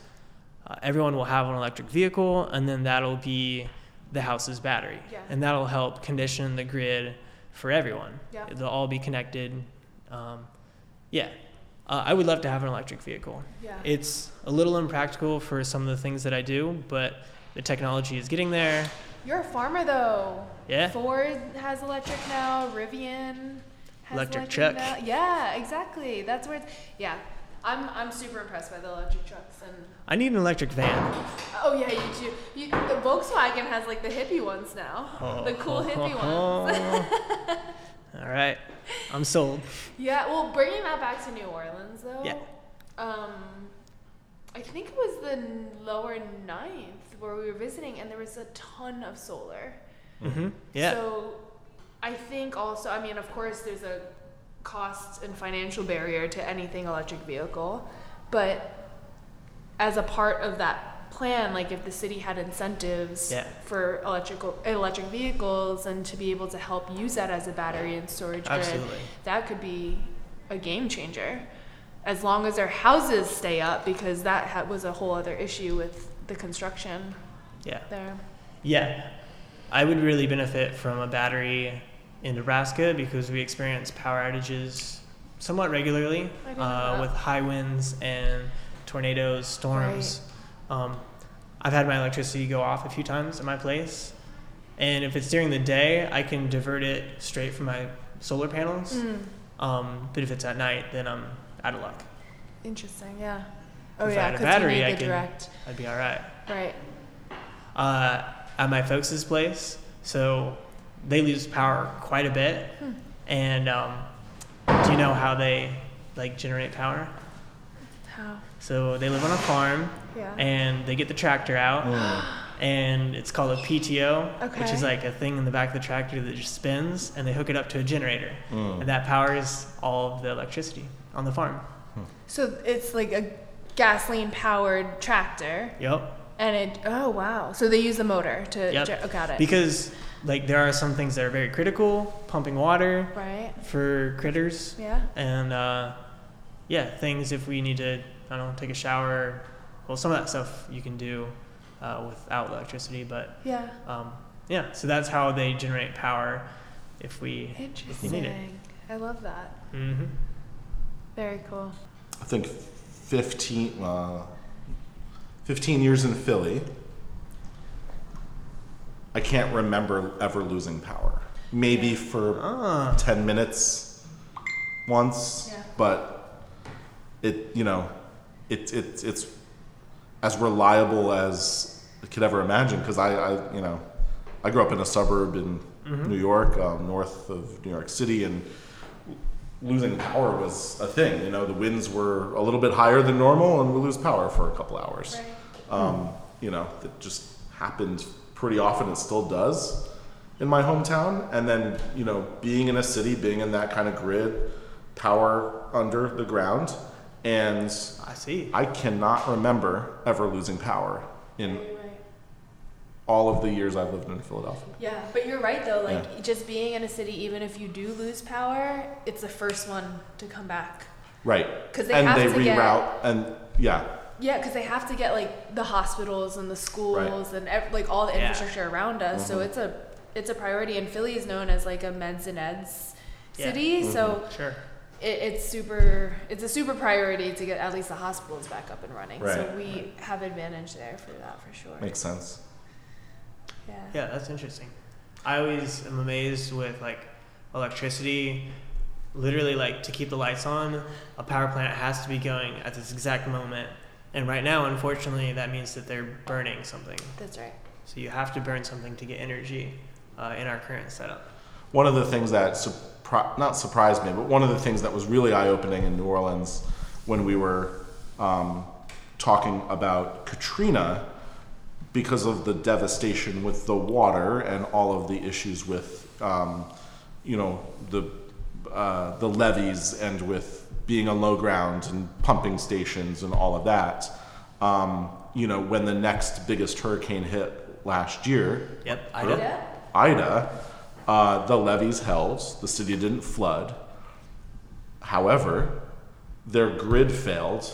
uh, everyone will have an electric vehicle, and then that'll be the house's battery, Yeah. and that'll help condition the grid for everyone. Yeah. They'll all be connected. Um, yeah, uh, I would love to have an electric vehicle. Yeah. It's a little impractical for some of the things that I do, but the technology is getting there. You're a farmer though. Yeah. Ford has electric now. Rivian has Electric truck. now. Yeah, exactly. That's where it's. Yeah, I'm I'm super impressed by the electric trucks and. I need an electric van. Oh yeah, you do. You, the Volkswagen has like the hippie ones now. the cool hippie ones. All right, I'm sold. Yeah, well, bringing that back to New Orleans though. Yeah. Um, I think it was the lower ninth where we were visiting, and there was a ton of solar. Mm-hmm. Yeah. So, I think also, I mean, of course, there's a cost and financial barrier to anything electric vehicle, but as a part of that plan, like if the city had incentives Yeah. for electrical electric vehicles and to be able to help use that as a battery and storage grid, Absolutely. that could be a game changer. As long as their houses stay up, because that ha- was a whole other issue with the construction Yeah. there. Yeah. I would really benefit from a battery in Nebraska because we experience power outages somewhat regularly I uh, with high winds and tornadoes, storms. Um, I've had my electricity go off a few times at my place. And if it's during the day, I can divert it straight from my solar panels. Mm, Um, but if it's at night, then I'm out of luck. interesting, yeah. Oh If I yeah, had a battery, I the direct. I'd be all right. Right. uh, at my folks' place, so they lose power quite a bit. Hmm. And um, do you know how they like generate power? How? So they live on a farm, Yeah. and they get the tractor out, Mm. and it's called a PTO, which is like a thing in the back of the tractor that just spins, and they hook it up to a generator, Mm. and that powers all of the electricity on the farm. So it's like a gasoline powered tractor Yep. and it oh wow. So they use the motor to Yep. ge- oh, got it. Because like there are some things that are very critical, pumping water right? for critters, Yeah. and uh, yeah, things if we need to, I don't know, take a shower. Well, some of that stuff you can do uh, without electricity, but Yeah. um, yeah, so that's how they generate power if we if you need it. I love that. hmm Very cool. I think 15, uh, 15 years in Philly. I can't remember ever losing power. Maybe for Ah, 10 minutes once, Yeah. but it, you know, it, it, it's as reliable as I could ever imagine because I, I, you know, I grew up in a suburb in Mhm. New York, um, north of New York City, and losing power was a thing. You know, the winds were a little bit higher than normal, and we lose power for a couple hours. Um, you know, that just happened pretty often. It still does in my hometown. And then, you know, being in a city, being in that kind of grid, power under the ground, and I see. I cannot remember ever losing power in all of the years I've lived in Philadelphia. Yeah, but you're right though. Like Yeah. just being in a city, even if you do lose power, it's the first one to come back. Right. Because they and have they to get- reroute and yeah. Yeah, because they have to get like the hospitals and the schools and ev- like all the Yeah. infrastructure around us. So Mhm. it's a it's a priority. And Philly is known as like a meds and eds Yeah. city, so Sure. it, it's super it's a super priority to get at least the hospitals back up and running. So Right. we have advantage there for that for sure. Makes sense. yeah. Yeah, that's interesting. I always am amazed with like electricity. Literally, like to keep the lights on, a power plant has to be going at this exact moment. And right now, unfortunately, that means that they're burning something. That's right. So you have to burn something to get energy uh, in our current setup. One of the things that surpri- not surprised me, but one of the things that was really eye opening in New Orleans when we were um, talking about Katrina because of the devastation with the water and all of the issues with, um, you know, the uh, the levees and with being on low ground and pumping stations and all of that. Um, you know, when the next biggest hurricane hit last year, Yep, I Huh? Ida, uh, the levees held. The city didn't flood. However, their grid failed,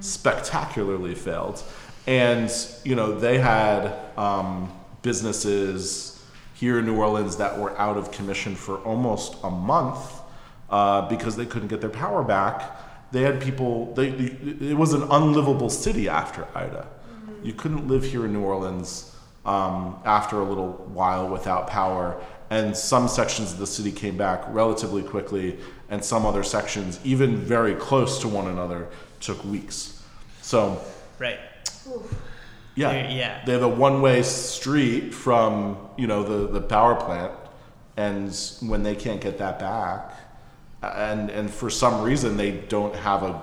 spectacularly failed, and you know they had um, businesses here in New Orleans that were out of commission for almost a month uh, because they couldn't get their power back. They had people. They, it was an unlivable city after Ida. You couldn't live here in New Orleans um, after a little while without power. And some sections of the city came back relatively quickly, and some other sections, even very close to one another, took weeks. So, Right. yeah, They're- yeah. they have a one-way street from you know the the power plant, and when they can't get that back, and and for some reason they don't have a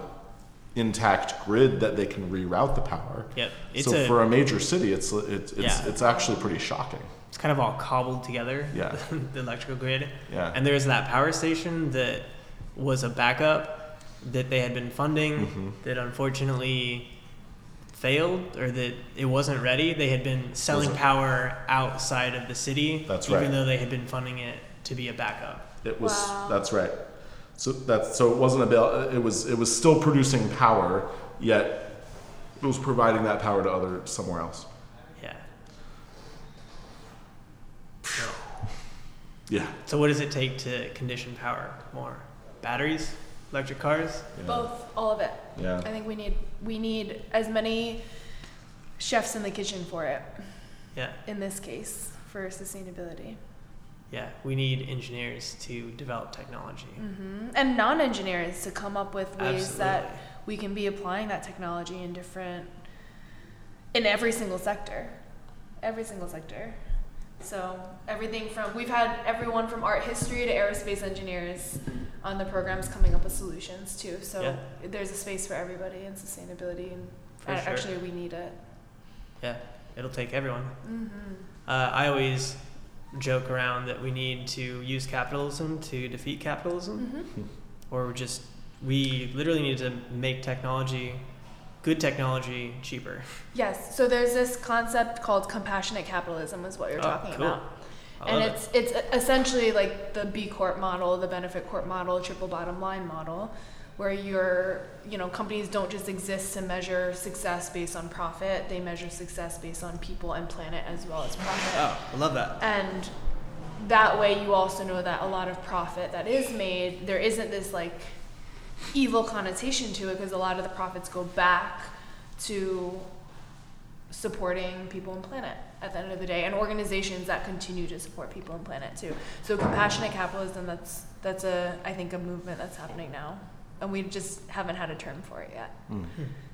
intact grid that they can reroute the power. Yep. It's so a for a major city, it's it's it's, Yeah. it's actually pretty shocking. it's kind of all cobbled together. Yeah. the electrical grid. Yeah. And there's that power station that was a backup that they had been funding Mhm. that unfortunately failed or that it wasn't ready. They had been selling power outside of the city, That's even right. though they had been funding it to be a backup. It was Wow. that's right. So that's so it wasn't about it was it was still producing power, yet it was providing that power to other somewhere else. Yeah. Yeah. So what does it take to condition power more? Batteries, electric cars. yeah. Both, all of it. Yeah. I think we need we need as many chefs in the kitchen for it. Yeah. In this case, for sustainability. Yeah. We need engineers to develop technology. hmm And non-engineers to come up with ways Absolutely. that we can be applying that technology in different in every single sector every single sector so everything from we've had everyone from art history to aerospace engineers on the programs coming up with solutions too so Yeah. there's a space for everybody in sustainability and For a- sure. actually we need it Yeah. It'll take everyone. mm-hmm. Uh, I always joke around that we need to use capitalism to defeat capitalism, Mm-hmm. or just we literally need to make technology, good technology, cheaper. yes so there's this concept called compassionate capitalism is what you're Oh, talking cool. about I and it's it's essentially like the B Corp model, the benefit corp model, triple bottom line model, where you're you know companies don't just exist to measure success based on profit; they measure success based on people and planet as well as profit. Oh, I love that. And that way, you also know that a lot of profit that is made, there isn't this like evil connotation to it because a lot of the profits go back to supporting people and planet at the end of the day and organizations that continue to support people and planet too so compassionate capitalism that's that's a i think a movement that's happening now and we just haven't had a term for it yet Mm.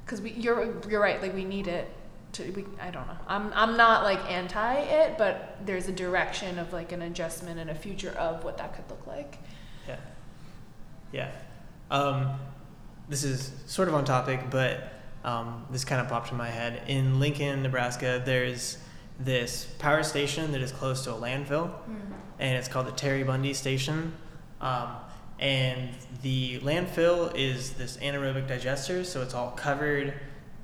because we you're you're right like we need it to we I don't know I'm I'm not like anti it but there's a direction of like an adjustment and a future of what that could look like Yeah. Yeah. Um, this is sort of on topic, but um, this kind of popped in my head. In Lincoln, Nebraska, there's this power station that is close to a landfill, and it's called the Terry Bundy Station. Um, and the landfill is this anaerobic digester, so it's all covered,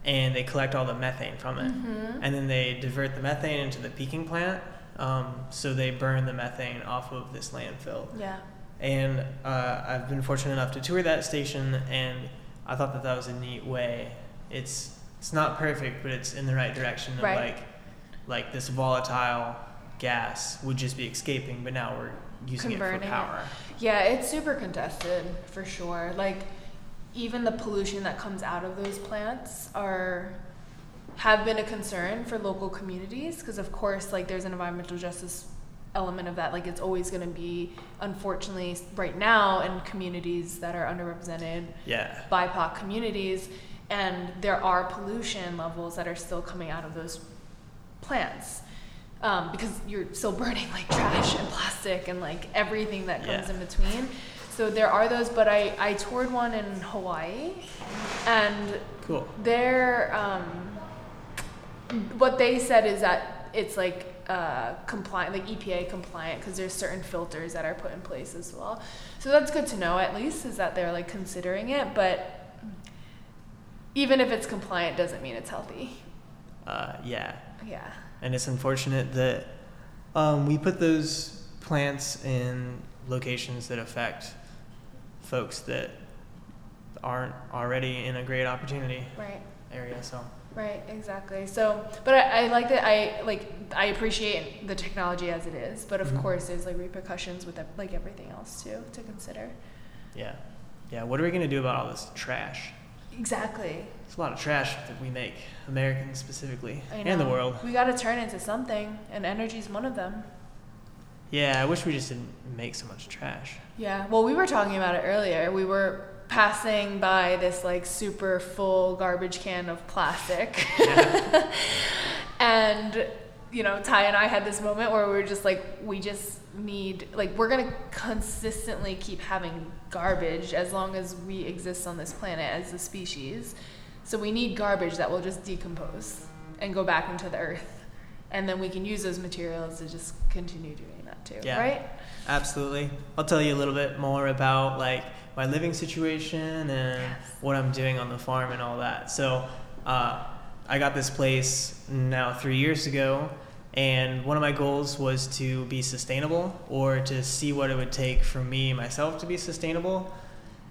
and they collect all the methane from it. mm-hmm. And then they divert the methane into the peaking plant, um, so they burn the methane off of this landfill. yeah And uh, I've been fortunate enough to tour that station, and I thought that that was a neat way. It's it's not perfect, but it's in the right direction of Right. like like this volatile gas would just be escaping, but now we're using it. for power. Yeah, it's super contested for sure. Like even the pollution that comes out of those plants are have been a concern for local communities because of course like there's an environmental justice element of that like it's always going to be unfortunately right now in communities that are underrepresented Yeah. BIPOC communities, and there are pollution levels that are still coming out of those plants. Um, because you're still burning like trash and plastic and like everything that comes Yeah. in between. So there are those, but I, I toured one in Hawaii, and Cool. their um, what they said is that it's like uh, compliant, like EPA compliant, because there's certain filters that are put in place as well. So that's good to know. At least is that they're like considering it, but even if it's compliant, doesn't mean it's healthy. Uh, yeah. Yeah. And it's unfortunate that um, we put those plants in locations that affect folks that aren't already in a great opportunity Right. area. So Right, exactly. So, but I, I like that. I like. I appreciate the technology as it is, but of Mhm. course, there's like repercussions with like everything else too to consider. yeah, yeah. What are we gonna do about all this trash? Exactly. It's a lot of trash that we make, Americans specifically, and the world. We got to turn into something, and energy's one of them. Yeah, I wish we just didn't make so much trash. Yeah. Well, we were talking about it earlier. We were passing by this like super full garbage can of plastic. and you know, Ty and I had this moment where we were just like we just need like we're going to consistently keep having garbage as long as we exist on this planet as a species. So we need garbage that will just decompose and go back into the earth. And then we can use those materials to just continue doing that too, Yeah. right? Absolutely. I'll tell you a little bit more about like my living situation and Yes. what I'm doing on the farm and all that. So, uh, I got this place now three years ago, and one of my goals was to be sustainable or to see what it would take for me myself to be sustainable.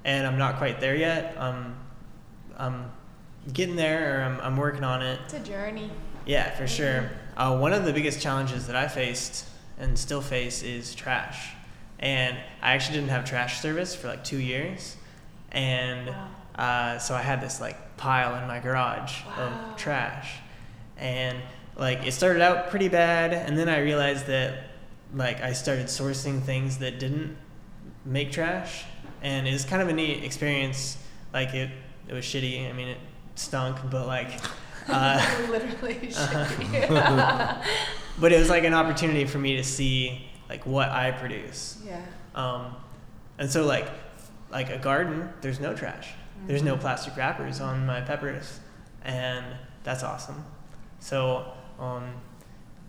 And I'm not quite there yet. Um, I'm getting there, or I'm, I'm working on it. It's a journey. Yeah, for sure. Uh, one of the biggest challenges that I faced and still face is trash. And I actually didn't have trash service for like two years. And Wow. uh, so I had this like pile in my garage Wow. of trash. And like it started out pretty bad. And then I realized that like I started sourcing things that didn't make trash. And it was kind of a neat experience. Like it, it was shitty. I mean, it stunk, but like. Uh, Literally Uh-huh. but it was like an opportunity for me to see like what I produce. yeah. Um, and so like like a garden, there's no trash. There's no plastic wrappers on my peppers, and that's awesome. So um,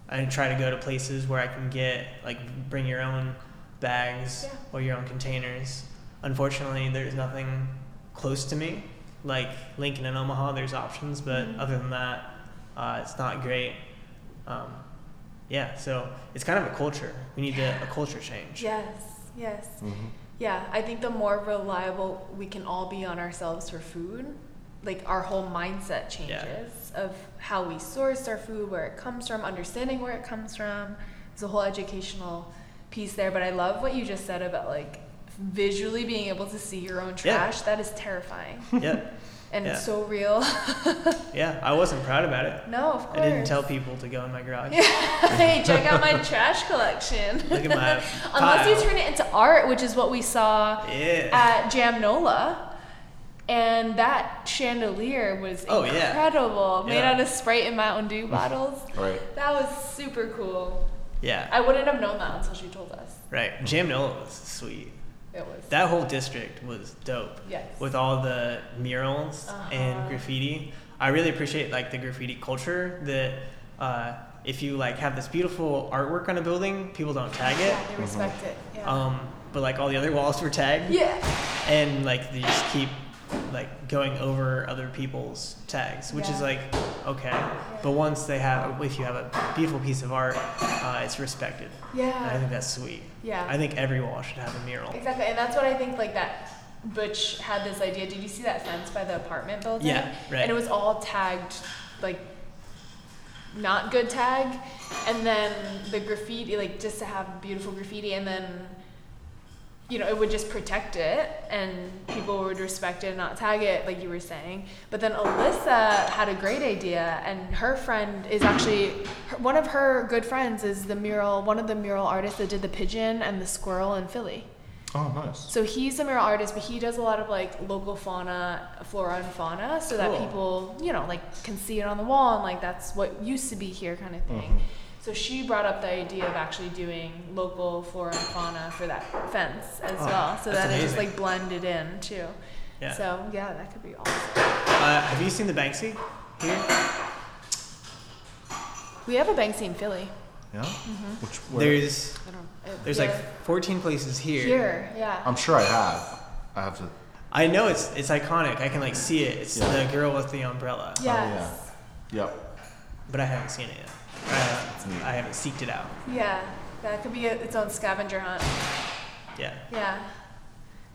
I try to go to places where I can get like bring your own bags Yeah. or your own containers. Unfortunately, there's nothing close to me. Like Lincoln and Omaha, there's options, but Mhm. other than that, uh, it's not great. Um, yeah, so it's kind of a culture. We need Yeah. a, a culture change. Yes. Yes. Mm-hmm. Yeah, I think the more reliable we can all be on ourselves for food, like our whole mindset changes of how we source our food, where it comes from, understanding where it comes from. There's a whole educational piece there, but I love what you just said about like visually being able to see your own Yeah. trash. That is terrifying. Yeah. And it's so real. Yeah, I wasn't proud about it. no, of course. I didn't tell people to go in my garage. hey, check out my trash collection. Look at my Unless you turn it into art, which is what we saw Yeah. at Jamnola. And that chandelier was Oh, yeah. incredible. Made Yeah. out of Sprite and Mountain Dew bottles. Right. That was super cool. yeah. I wouldn't have known that until she told us. right. Jamnola was sweet. It was. That whole district was dope. Yes. With all the murals Uh-huh. and graffiti. I really appreciate like the graffiti culture that uh, if you like have this beautiful artwork on a building, people don't tag it. Yeah, they respect it. Yeah. Um, but like all the other walls were tagged. yeah. and like they just keep like going over other people's tags, which is like okay. Yeah. But once they have, if you have a beautiful piece of art, uh, it's respected. And I think that's sweet. Yeah. I think every wall should have a mural. Exactly, and that's what I think. Like that, Butch had this idea. Did you see that fence by the apartment building? Yeah, right. And it was all tagged, like not good tag, and then the graffiti, like just to have beautiful graffiti, and then you know it would just protect it, and people would respect it and not tag it, like you were saying. But then Alyssa had a great idea, and her friend is actually her, one of her good friends is the mural, one of the mural artists that did the pigeon and the squirrel in Philly. Oh, nice. So he's a mural artist, but he does a lot of like local fauna, flora and fauna, so that people, you know, like can see it on the wall and like that's what used to be here kind of thing. Mhm. So she brought up the idea of actually doing local flora and fauna for that fence as Oh, well, so that's that it just like blended in too. Yeah. So yeah, that could be awesome. Uh, have you seen the Banksy here? We have a Banksy in Philly. Yeah. Mm-hmm. Which where? There's I don't. It, there's yeah. like 14 places here. here, yeah. I'm sure I have. I have to. I know it's it's iconic. I can like see it. It's Yeah. the girl with the umbrella. yes. Yep. But I haven't seen it yet. I haven't, I haven't seeked it out. Yeah. That could be a, its own scavenger hunt. Yeah. Yeah.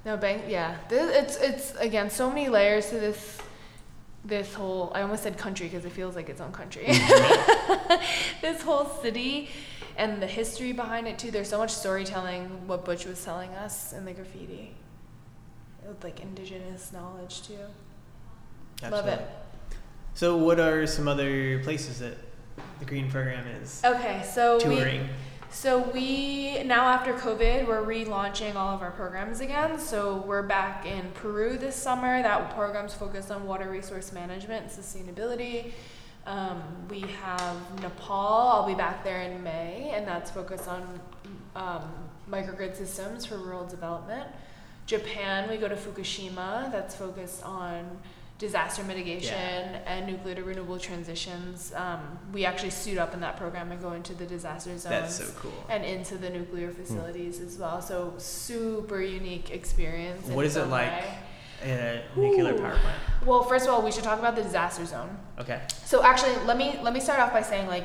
No bank. Yeah. This, it's it's again so many layers to this. This whole I almost said country because it feels like its own country. Mm-hmm. this whole city, and the history behind it too. There's so much storytelling. What Butch was telling us in the graffiti, with like indigenous knowledge too. Love it. Absolutely. So, what are some other places that the Green Program is Okay, so we? So we now after COVID, we're relaunching all of our programs again. So we're back in Peru this summer. That program's focused on water resource management and sustainability. Um, we have Nepal. I'll be back there in May, and that's focused on um, microgrid systems for rural development. Japan, we go to Fukushima. That's focused on disaster mitigation and nuclear to renewable transitions. Um, we actually suit up in that program and go into the disaster zones That's so cool. and into the nuclear facilities as well. So super unique experience. What is it like? way. in a nuclear Ooh. power plant? Well, first of all, we should talk about the disaster zone. Okay. So actually, let me let me start off by saying like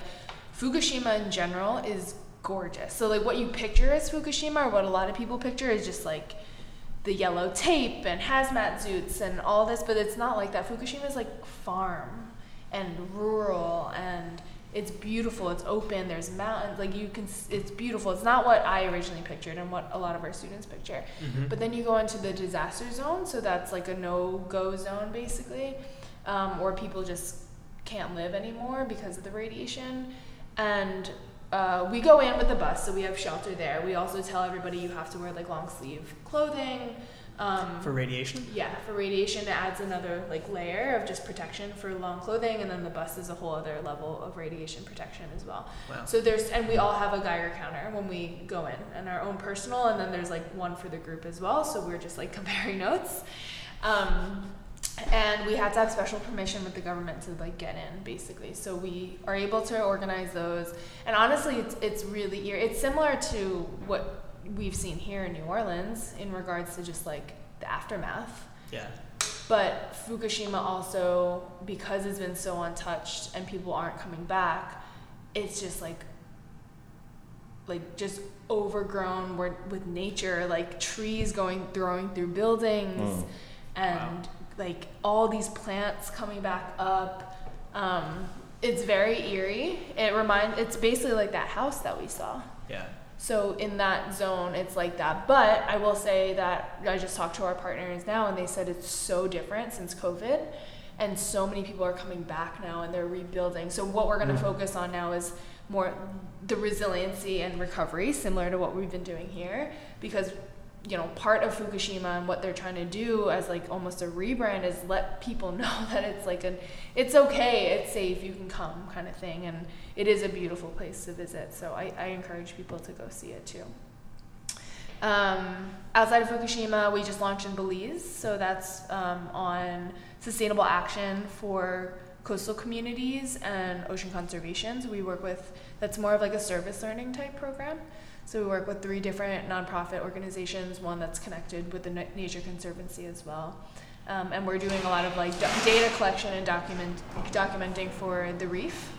Fukushima in general is gorgeous. So like what you picture as Fukushima or what a lot of people picture is just like the yellow tape and hazmat suits and all this, but it's not like that. Fukushima is like farm and rural and it's beautiful. It's open. There's mountains. Like you can. It's beautiful. It's not what I originally pictured and what a lot of our students picture. Mhm. But then you go into the disaster zone, so that's like a no-go zone basically, um, or people just can't live anymore because of the radiation. And uh, we go in with the bus, so we have shelter there. We also tell everybody you have to wear like long sleeve clothing. Um, For radiation? yeah, for radiation, it adds another like layer of just protection for long clothing, and then the bus is a whole other level of radiation protection as well. Wow. So there's, and we all have a Geiger counter when we go in, and our own personal, and then there's like one for the group as well. So we're just like comparing notes, um, and we had to have special permission with the government to like get in, basically. So we are able to organize those, and honestly, it's it's really it's similar to what we've seen here in New Orleans in regards to just like the aftermath. Yeah. But Fukushima also, because it's been so untouched and people aren't coming back, it's just like, like just overgrown with, with nature, like trees going throwing through buildings, Mm. and like all these plants coming back up. Um, it's very eerie. It remind. It's basically like that house that we saw. Yeah. So in that zone, it's like that. But I will say that I just talked to our partners now, and they said it's so different since COVID, and so many people are coming back now, and they're rebuilding. So what we're going to Mm. focus on now is more the resiliency and recovery, similar to what we've been doing here, because you know part of Fukushima and what they're trying to do as like almost a rebrand is let people know that it's like an it's okay, it's safe, you can come kind of thing, and it is a beautiful place to visit. So I, I encourage people to go see it too. Um, outside of Fukushima, we just launched in Belize, so that's um, on sustainable action for coastal communities and ocean conservation. We work with that's more of like a service learning type program. So we work with three different nonprofit organizations, one that's connected with the Nature Conservancy as well. Um, and we're doing a lot of like data collection and document documenting for the reef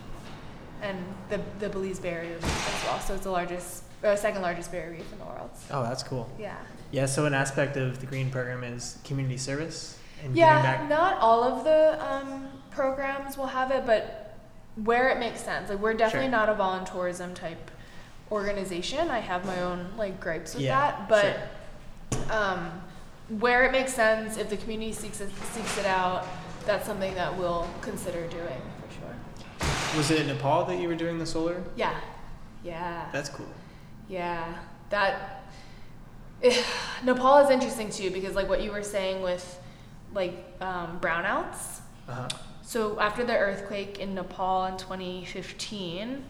and the, the Belize Barrier Reef as well. So it's the largest, uh, second largest barrier reef in the world. Oh, that's cool. Yeah. Yeah, so an aspect of the green program is community service and Yeah, giving back. not all of the um, programs will have it, but where it makes sense. Like we're definitely Sure. not a volunteerism type organization. I have my own like gripes with Yeah, that, but um, where it makes sense, if the community seeks it, seeks it out, that's something that we'll consider doing. Was it Nepal that you were doing the solar? Yeah, yeah. That's cool. Yeah, that Nepal is interesting too because like what you were saying with like um, brownouts. Uh huh. So after the earthquake in Nepal in 2015,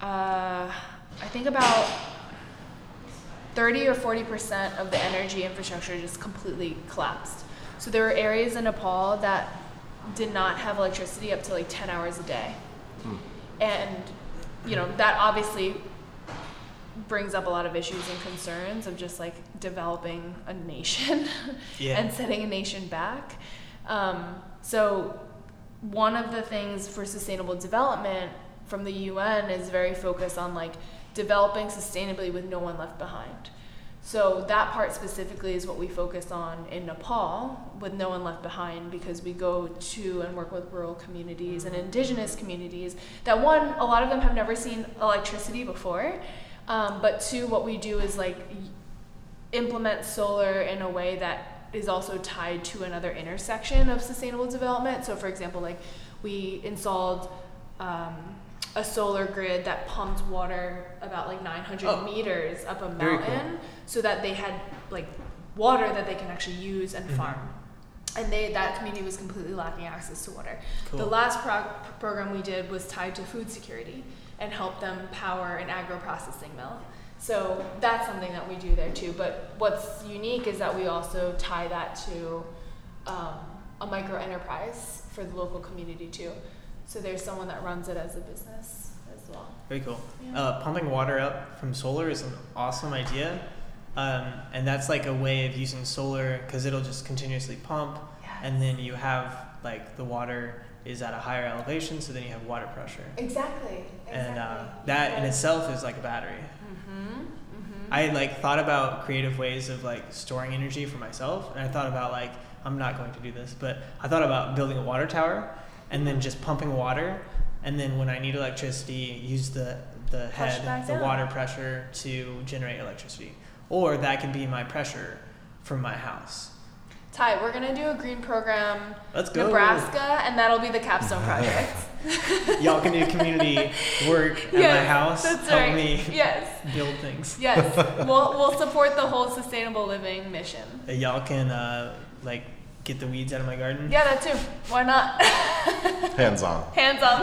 uh, I think about 30 or 40 percent of the energy infrastructure just completely collapsed. So there were areas in Nepal that did not have electricity up to like 10 hours a day, and you know that obviously brings up a lot of issues and concerns of just like developing a nation Yeah. and setting a nation back. Um, so, one of the things for sustainable development from the UN is very focused on like developing sustainably with no one left behind. So that part specifically is what we focus on in Nepal with no one left behind because we go to and work with rural communities and indigenous communities that one, a lot of them have never seen electricity before. Um, but two, what we do is like implement solar in a way that is also tied to another intersection of sustainable development. So, for example, like we installed um, a solar grid that pumped water about like 900 Oh. meters up a Very cool. mountain, so that they had like water that they can actually use and Mhm. farm. And they that community was completely lacking access to water. Cool. The last prog- program we did was tied to food security and help them power an agro processing mill. So that's something that we do there too. But what's unique is that we also tie that to um, a micro enterprise for the local community too. So there's someone that runs it as a business as well. Very cool. Yeah. Uh, pumping water up from solar is an awesome idea, Um, and that's like a way of using solar because it'll just continuously pump, and then you have like the water is at a higher elevation, so then you have water pressure. Exactly. And uh, that in itself is like a battery. Mm-hmm. Mm-hmm. I had like thought about creative ways of like storing energy for myself, and I thought about like I'm not going to do this, but I thought about building a water tower and then just pumping water, and then when I need electricity, use the the Push head, the down. water pressure to generate electricity, or that can be my pressure from my house. Ty, we're gonna do a green program, Let's go. Nebraska, and that'll be the capstone project. Y'all can do community work at my house. That's Help right. me Yes. build things. Yes. we'll we'll support the whole sustainable living mission. Y'all can uh, like get the weeds out of my garden. Yeah, that too. Why not? Hands on. Hands on.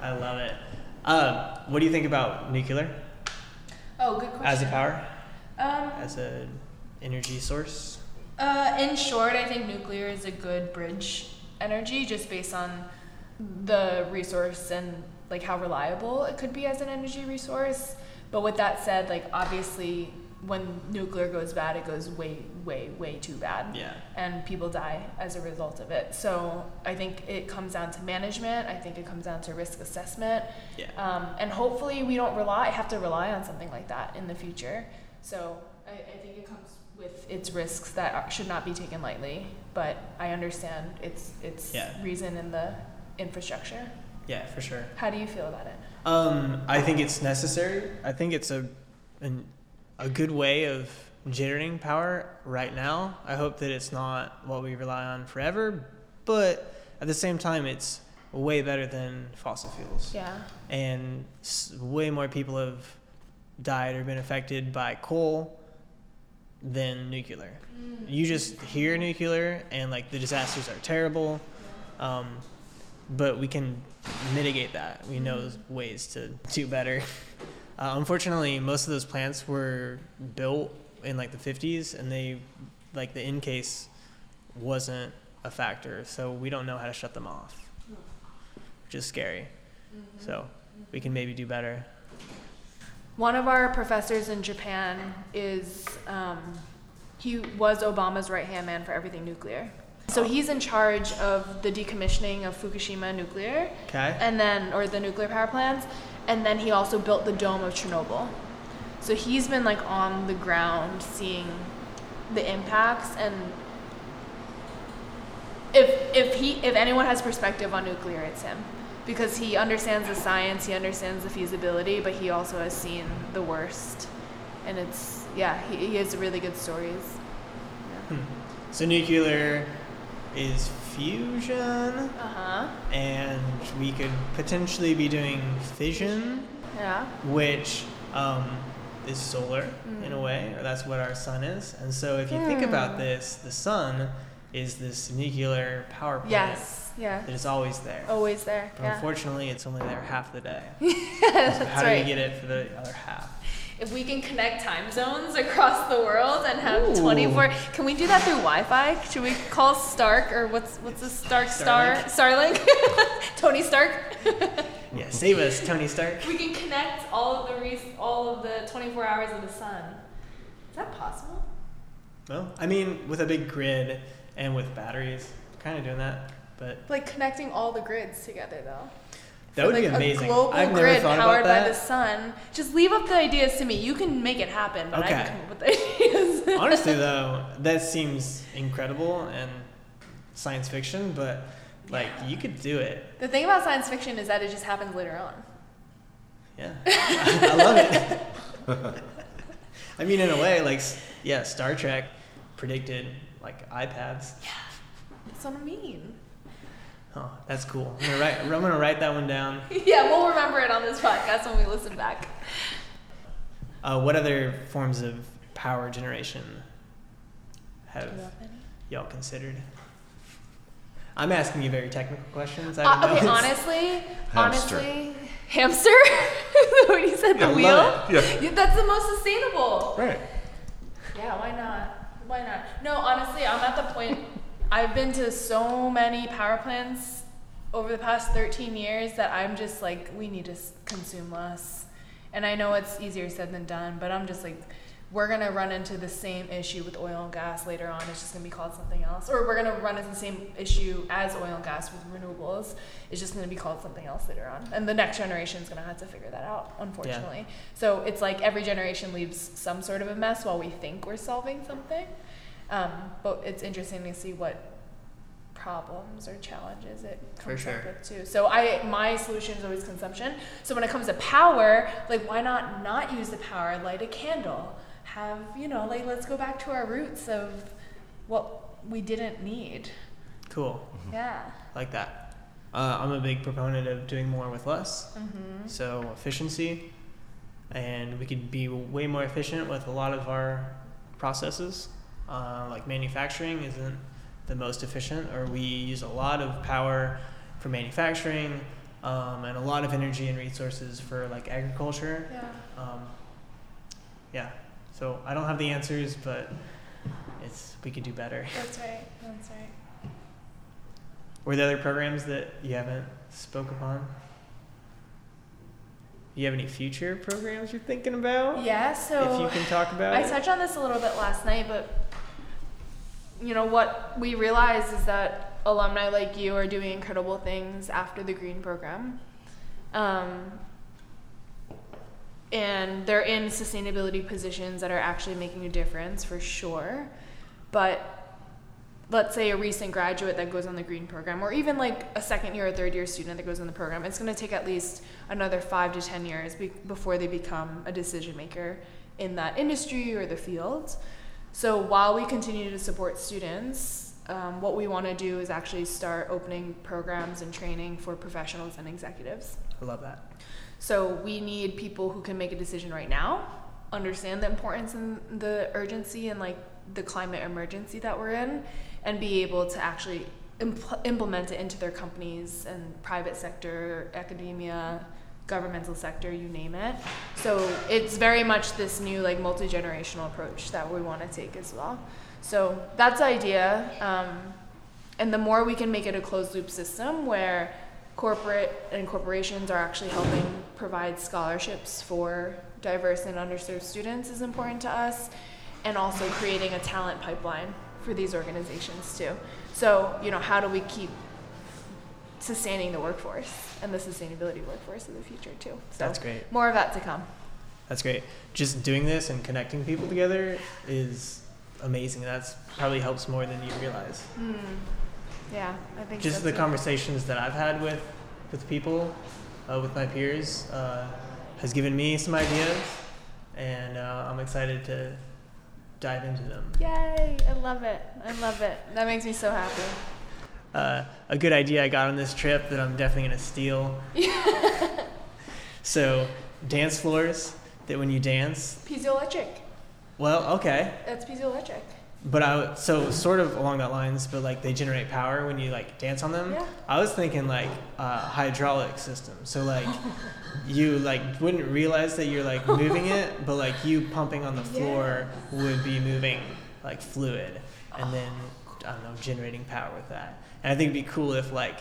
I love it. Uh, what do you think about nuclear oh, good question. as a power, Um, as a energy source? Uh, in short, I think nuclear is a good bridge energy just based on the resource and like how reliable it could be as an energy resource. But with that said, like obviously when nuclear goes bad, it goes way, way, way too bad. Yeah. And people die as a result of it. So I think it comes down to management. I think it comes down to risk assessment. Yeah. Um, and hopefully we don't rely have to rely on something like that in the future. So I, I think it comes with its risks that are, should not be taken lightly. But I understand its its Yeah. reason in the infrastructure. Yeah, for sure. How do you feel about it? Um, I think it's necessary. I think it's a an, a good way of generating power right now. I hope that it's not what we rely on forever, but at the same time, it's way better than fossil fuels. Yeah. and way more people have died or been affected by coal than nuclear. You just hear nuclear and like the disasters are terrible, um, but we can mitigate that. We know ways to do better. Uh, unfortunately, most of those plants were built in like the 50s, and they like the in case wasn't a factor, so we don't know how to shut them off, which is scary. So we can maybe do better. One of our professors in Japan is, um, he was Obama's right hand man for everything nuclear. So he's in charge of the decommissioning of Fukushima nuclear, Okay. and then, or the nuclear power plants, and then he also built the dome of Chernobyl. So he's been like on the ground seeing the impacts and if if he if anyone has perspective on nuclear it's him. Because he understands the science he understands the feasibility but he also has seen the worst. And it's yeah he, he has really good stories. Hmm. So nuclear is fusion, uh-huh. And we could potentially be doing fission, yeah. which um, is solar in a way, or that's what our sun is. And so if you think about this, the sun is this nuclear power plant yes. Yeah. that is always there. always there. But yeah. Unfortunately, it's only there half the day. that's So how right do we get it for the other half? If we can connect time zones across the world and have Ooh. 24 can we do that through wi-fi? Should we call stark or what's what's the stark star? Starlink. Tony stark? Yeah, save us, Tony Stark. we can connect all of the re- all of the 24 hours of the sun. Is that possible? Well, I mean, with a big grid and with batteries, kind of doing that. But like connecting all the grids together though that would be amazing. A global I've never grid thought powered about by the that. sun. Just leave up the ideas to me. You can make it happen, but I can come up with the ideas. Honestly, though, that seems incredible and science fiction, but like you could do it. the thing about science fiction is that it just happens later on. Yeah, I love it. I mean, in a way, like yeah, Star Trek predicted like iPads. Yeah, That's what I mean. Oh, that's cool. I'm gonna write. I'm gonna write that one down. Yeah, we'll remember it on this podcast when we listen back. Uh, what other forms of power generation have y'all considered? I'm asking you very technical questions. I Uh, don't okay, know. honestly, Hamster. honestly, hamster. what you said, the I wheel. Yeah. Yeah, That's the most sustainable. Right. Yeah, why not? Why not? No, honestly, I'm at the point. I've been to so many power plants over the past 13 years that I'm just like, we need to consume less. And I know it's easier said than done, but I'm just like, we're gonna run into the same issue with oil and gas later on. It's just gonna be called something else, or we're gonna run into the same issue as oil and gas with renewables. It's just gonna be called something else later on, and the next generation is gonna have to figure that out. Unfortunately, so it's like every generation leaves some sort of a mess while we think we're solving something. Um, but it's interesting to see what problems or challenges it comes sure. up with too. So I my solution is always consumption. So when it comes to power, like why not not use the power? Light a candle. Have you know like let's go back to our roots of what we didn't need. Cool. Yeah. Like that. Uh, I'm a big proponent of doing more with less. Mm-hmm. So efficiency, and we could be way more efficient with a lot of our processes. Uh, like manufacturing isn't the most efficient, or we use a lot of power for manufacturing, um, and a lot of energy and resources for like agriculture. Yeah. Um, yeah. So I don't have the answers, but it's we could do better. That's right. That's right. Were there other programs that you haven't spoke upon? You have any future programs you're thinking about? Yeah. So if you can talk about I it. touched on this a little bit last night, but you know what we realize is that alumni like you are doing incredible things after the green program. Um, and they're in sustainability positions that are actually making a difference for sure. But let's say a recent graduate that goes on the green program, or even like a second year or third year student that goes on the program, it's going to take at least another five to 10 years be- before they become a decision maker in that industry or the field. So while we continue to support students, um, what we want to do is actually start opening programs and training for professionals and executives. I love that. So we need people who can make a decision right now, understand the importance and the urgency and like the climate emergency that we're in, and be able to actually impl- implement it into their companies and private sector, academia, governmental sector, you name it. So it's very much this new like multi generational approach that we want to take as well. So that's the idea. Um, and the more we can make it a closed loop system where corporate and corporations are actually helping provide scholarships for diverse and underserved students is important to us and also creating a talent pipeline for these organizations too so you know how do we keep sustaining the workforce and the sustainability workforce of the future too so That's great. more of that to come That's great. Just doing this and connecting people together is amazing. That's probably helps more than you realize. mm. yeah i think Just so the too. conversations that I've had with with people, uh, with my peers, uh, has given me some ideas, and uh, I'm excited to dive into them. yay i love it i love it that makes me so happy uh, a good idea I got on this trip that I'm definitely gonna steal. so, dance floors that when you dance, piezoelectric well, okay, that's piezoelectric but I so sort of along that lines, but like they generate power when you like dance on them. Yeah. I was thinking like uh, hydraulic system. So like you like wouldn't realize that you're like moving it, but like you pumping on the floor would be moving like fluid, and then I don't know generating power with that. And I think it'd be cool if like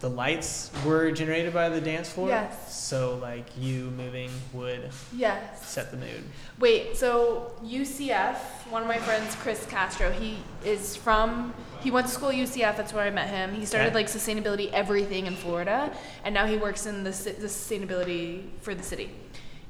the lights were generated by the dance floor. Yes. So like you moving would yes set the mood. Wait, so UCF, one of my friends, Chris Castro, he is from, he went to school at UCF, that's where I met him. He started Okay. like sustainability everything in Florida, and now he works in the, the sustainability for the city.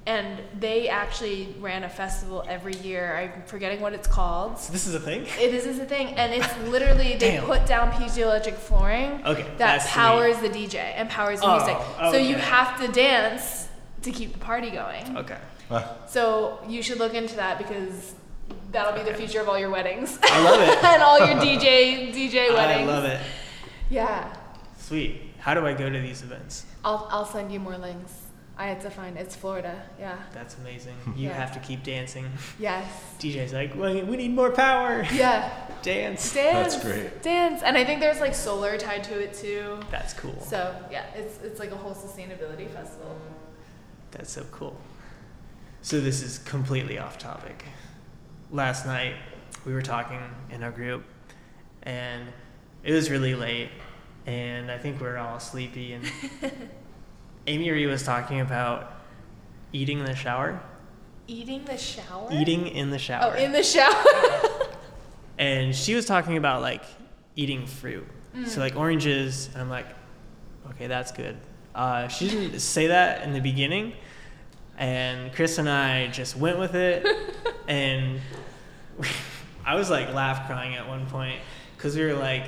And they actually ran a festival every year. I'm forgetting what it's called. So this is a thing. It is, is a thing, and it's literally they put down piezoelectric flooring Okay, that that's sweet. powers the DJ and powers the Oh, music. So you have to dance to keep the party going. Okay. So you should look into that because that'll be the future of all your weddings I love it. and all your DJ DJ weddings. I love it. Yeah, Sweet. How do I go to these events? I'll I'll send you more links. I had to find it's Florida. Yeah. That's amazing. You Yeah. have to keep dancing. Yes. DJ's like, we, we need more power. Yeah. Dance. Dance. That's great. Dance, and I think there's like solar tied to it too. That's cool. So yeah, it's it's like a whole sustainability festival. That's so cool. So this is completely off topic. Last night we were talking in our group and it was really late and I think we were all sleepy and Amy Marie was talking about eating in the shower. Eating the shower? Eating in the shower. Oh, in the shower. and she was talking about like eating fruit. Mm. So like oranges, and I'm like, okay, that's good. Uh, she didn't say that in the beginning, and Chris and I just went with it, and I was like laugh crying at one point because we were like,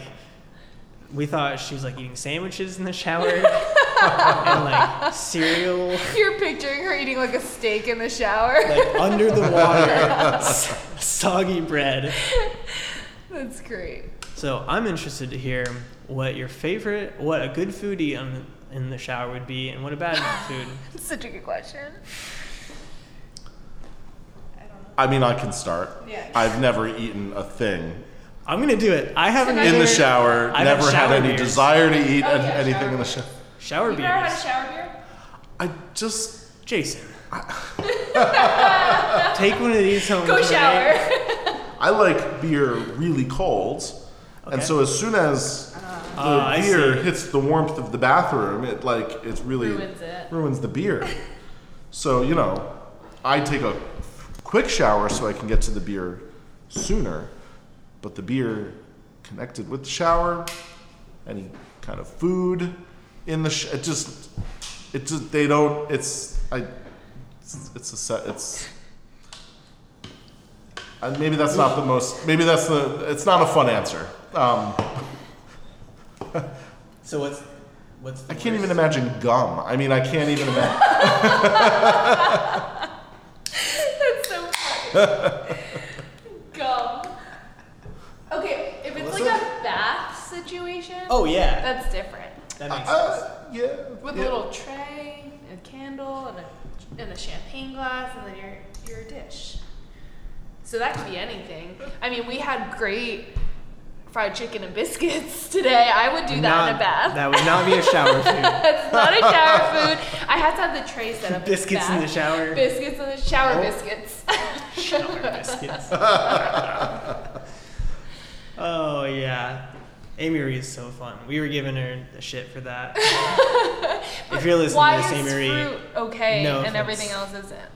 we thought she was like eating sandwiches in the shower and like cereal You're picturing her eating like a steak in the shower. like under the water, s- soggy bread. That's great. So I'm interested to hear what your favorite, what a good foodie on, in the shower would be, and what a bad food. That's such a good question. I mean, I can start. Yeah. I've never eaten a thing I'm gonna do it. I haven't In in the either- shower. I've had never had shower any beers. desire to eat Oh, an- yeah, anything shower in the shower. Shower You've never had a shower beer? I just Jason, take one of these home. Go tonight. shower. I like beer really cold, and so as soon as the Ah, I beer hits the warmth of the bathroom, it like it really Ruins it. ruins the beer. so you know, I take a quick shower so I can get to the beer sooner, but the beer connected with the shower, any kind of food in the sh- it just it just they don't it's I it's, it's a set it's uh, maybe that's not the most maybe that's the it's not a fun answer um, So what's what's? The I can't even imagine gum I mean I can't even imagine That's so funny. Gum. Okay, if it's like a bath situation, Oh yeah, that's different. That makes sense. uh, yeah With yeah. a little tray, a candle, and a, and a champagne glass, and then your, your dish. So that could be anything. I mean, we had great fried chicken and biscuits today. I would do that in a bath. That would not be a shower food. That's not a shower food. I have to have the tray set up. Biscuits in the bath. shower. Biscuits in the shower Oh. biscuits. shower biscuits. oh yeah, Amy Marie is so fun. We were giving her the shit for that. if you're listening Why to this, Amy Marie, fruit okay no and offense. everything else isn't?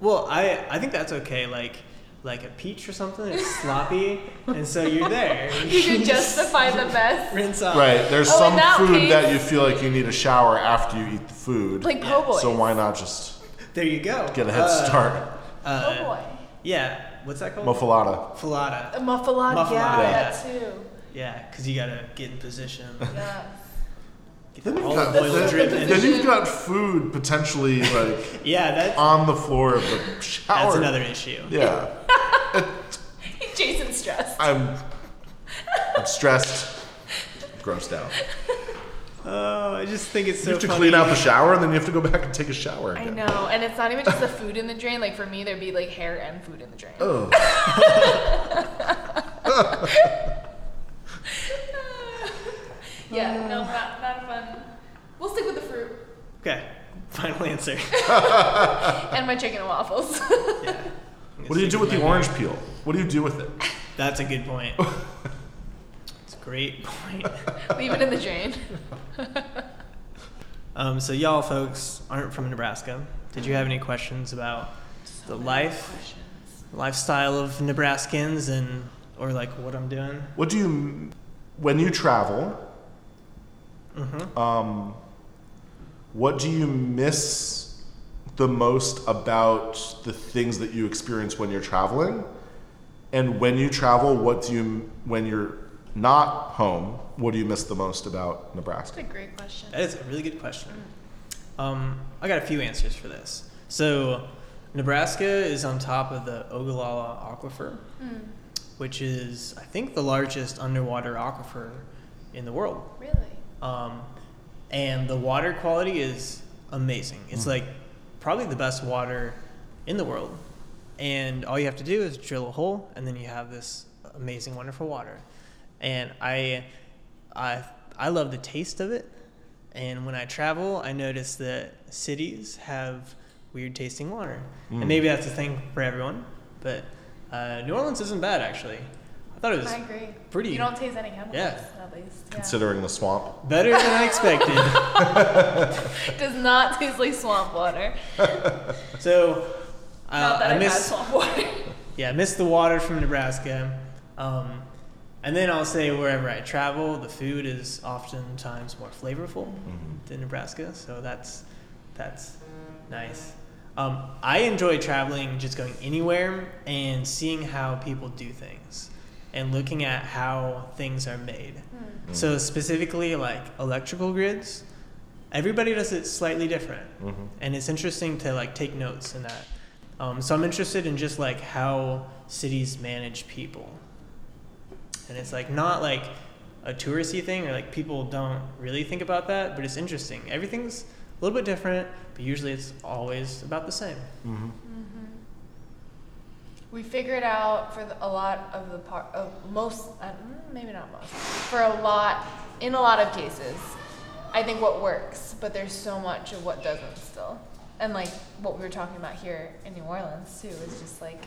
well, I I think that's okay. Like like a peach or something. It's sloppy, and so you're there. You can justify the mess. rinse off. right there's Oh, some that food case- that you feel like you need a shower after you eat the food Like po' boys. so why not just There you go. get a head Uh, start Uh, Oh boy. Yeah. What's that called? muffuletta Falata. A muffuletta, Muffuletta, yeah, yeah. that too. Yeah, because you gotta get in position. Yes. Get then the you've, got, oil then, then you've got food potentially like Yeah, that's on the floor of the shower that's another issue. yeah Jason's stressed. I'm I'm stressed, grossed out. Oh, I just think it's so You have to funny. clean out the shower, and then you have to go back and take a shower I know, and it's not even just the food in the drain. Like for me, there'd be like hair and food in the drain. Oh. Ugh. Yeah, no, not not fun. We'll stick with the fruit Okay, final answer. and my chicken and waffles. yeah. What do you do with the orange peel? What do you do with it? That's a good point. It's a great point. Leave it in the drain. Um, so y'all folks aren't from Nebraska. Did you have any questions about the life, lifestyle of Nebraskans, and or like what I'm doing? What do you, when you travel, Mm-hmm. um, what do you miss the most about the things that you experience when you're traveling? And when you travel, what do you, when you're not home, what do you miss the most about Nebraska? That's a great question. That is a really good question. Um, I got a few answers for this. So, Nebraska is on top of the Ogallala Aquifer, Mm, which is, I think, the largest underwater aquifer in the world. really? Um, and the water quality is amazing. It's like probably the best water in the world. And all you have to do is drill a hole, and then you have this amazing, wonderful water. And I, I, I love the taste of it. And when I travel, I notice that cities have weird tasting water. And maybe that's a thing for everyone, but uh, New Orleans isn't bad actually. I thought it was I agree. pretty- You don't taste any chemicals, Yeah. at least. Yeah. Considering the swamp. better than I expected. Does not taste like swamp water. So uh, not that I I've had miss swamp water. yeah I miss the water from Nebraska. Um, and then I'll say wherever I travel, the food is oftentimes more flavorful than Nebraska, so that's that's nice. Um, I enjoy traveling, just going anywhere and seeing how people do things, and looking at how things are made. So specifically, like electrical grids, everybody does it slightly different, Mm-hmm. and it's interesting to like take notes in that. Um, so I'm interested in just like how cities manage people, and it's like not like a touristy thing or like people don't really think about that, but it's interesting. Everything's a little bit different, but usually it's always about the same. Mm-hmm. We figured out for the, a lot of the part, most, uh, mm, maybe not most, for a lot, in a lot of cases, I think what works, but there's so much of what doesn't still. And like what we were talking about here in New Orleans too, is just like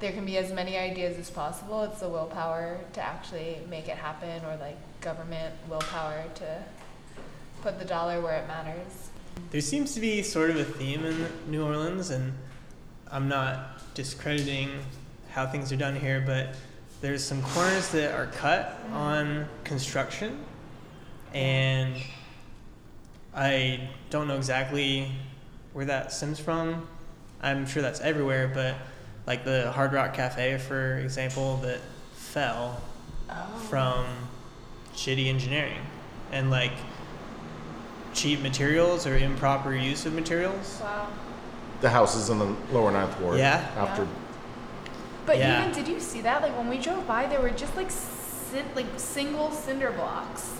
there can be as many ideas as possible. It's the willpower to actually make it happen, or like government willpower to put the dollar where it matters. There seems to be sort of a theme in New Orleans, and I'm not discrediting how things are done here, but there's some corners that are cut on construction, and I don't know exactly where that stems from. I'm sure that's everywhere, but like the Hard Rock Cafe, for example, that fell oh. from shitty engineering and like cheap materials or improper use of materials. Wow. The houses in the lower ninth ward. Yeah. After. But Yeah. even did you see that? Like when we drove by, there were just like cin- like single cinder blocks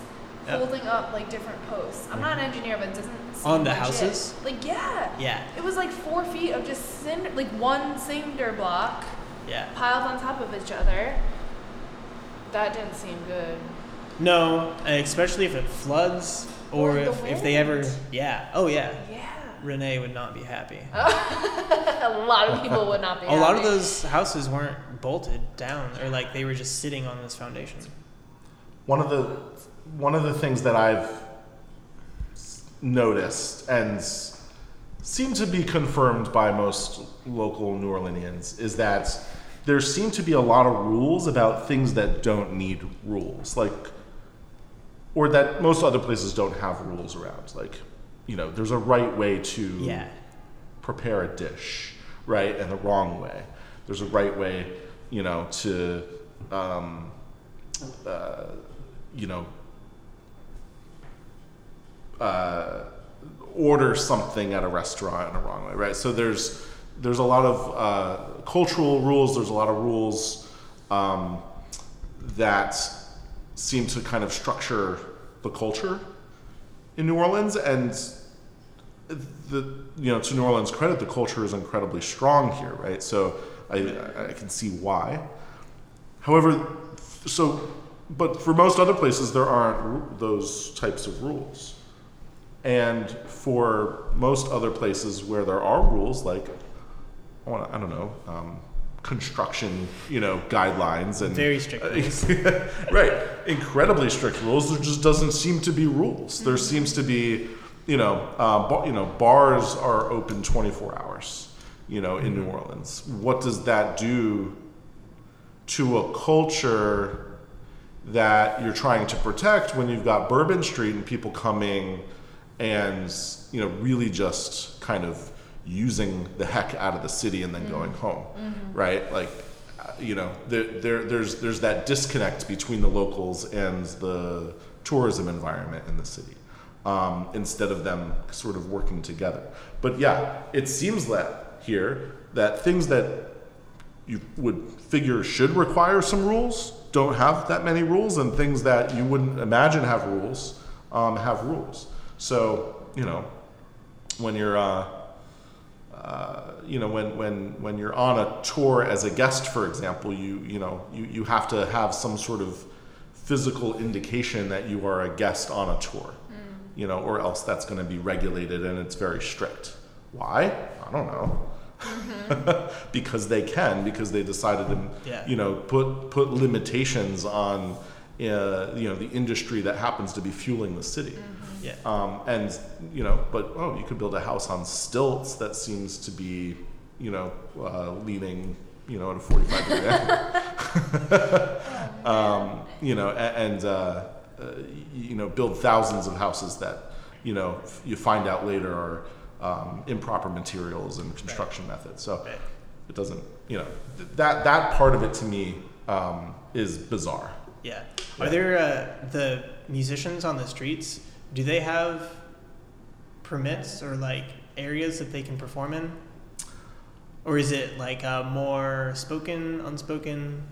Yep. holding up like different posts. I'm not an engineer, but it doesn't seem On the legit. houses? Like yeah, Yeah, it was like four feet of just cinder, like one cinder block yeah. piled on top of each other. That didn't seem good. No, especially if it floods or, Or the if, if they ever. Yeah. Oh, yeah. Yeah, Renee would not be happy. a lot of people would not be. A lot of those houses weren't bolted down, or like they were just sitting on this foundation. One of the one of the things that I've noticed and s- seem to be confirmed by most local New Orleanians is that there seem to be a lot of rules about things that don't need rules, like or that most other places don't have rules around. Like, you know, there's a right way to Yeah. prepare a dish, right, and the wrong way. There's a right way, you know, to, um, uh, you know, uh, order something at a restaurant in a wrong way, right? So there's there's a lot of uh, cultural rules. There's a lot of rules um, that seem to kind of structure the culture in New Orleans, and the you know to New Orleans' credit, the culture is incredibly strong here, right? So I I can see why. However, so but for most other places, there aren't those types of rules. And for most other places where there are rules, like I, wanna, I don't know, um, construction, you know, guidelines and Very strict rules. right, incredibly strict rules. There just doesn't seem to be rules. There seems to be, you know, uh, bar, you know, bars are open 24 hours, you know, in New Orleans. What does that do to a culture that you're trying to protect when you've got Bourbon Street and people coming and you know really just kind of using the heck out of the city and then going home, right? Like uh, you know there, there there's there's that disconnect between the locals and the tourism environment in the city. Um, instead of them sort of working together. But yeah, it seems that here that things that you would figure should require some rules don't have that many rules, and things that you wouldn't imagine have rules um, have rules. So you know, when you're uh, uh, you know when when when you're on a tour as a guest, for example, you you know you you have to have some sort of physical indication that you are a guest on a tour, you know, or else that's going to be regulated and it's very strict. Why? I don't know. because they can because they decided to Yeah. you know put put limitations on uh, you know the industry that happens to be fueling the city. Yeah. Um, and you know, but oh, you could build a house on stilts that seems to be, you know, uh, leaning, you know, at a forty-five degree angle. um, you know, a- and uh, uh, you know, build thousands of houses that, you know, you find out later are um, improper materials and construction methods. So Right. it doesn't, you know, th- that that part of it to me um, is bizarre. Yeah. Yeah. Are there uh, the musicians on the streets? Do they have permits or like areas that they can perform in? Or is it like a more spoken, unspoken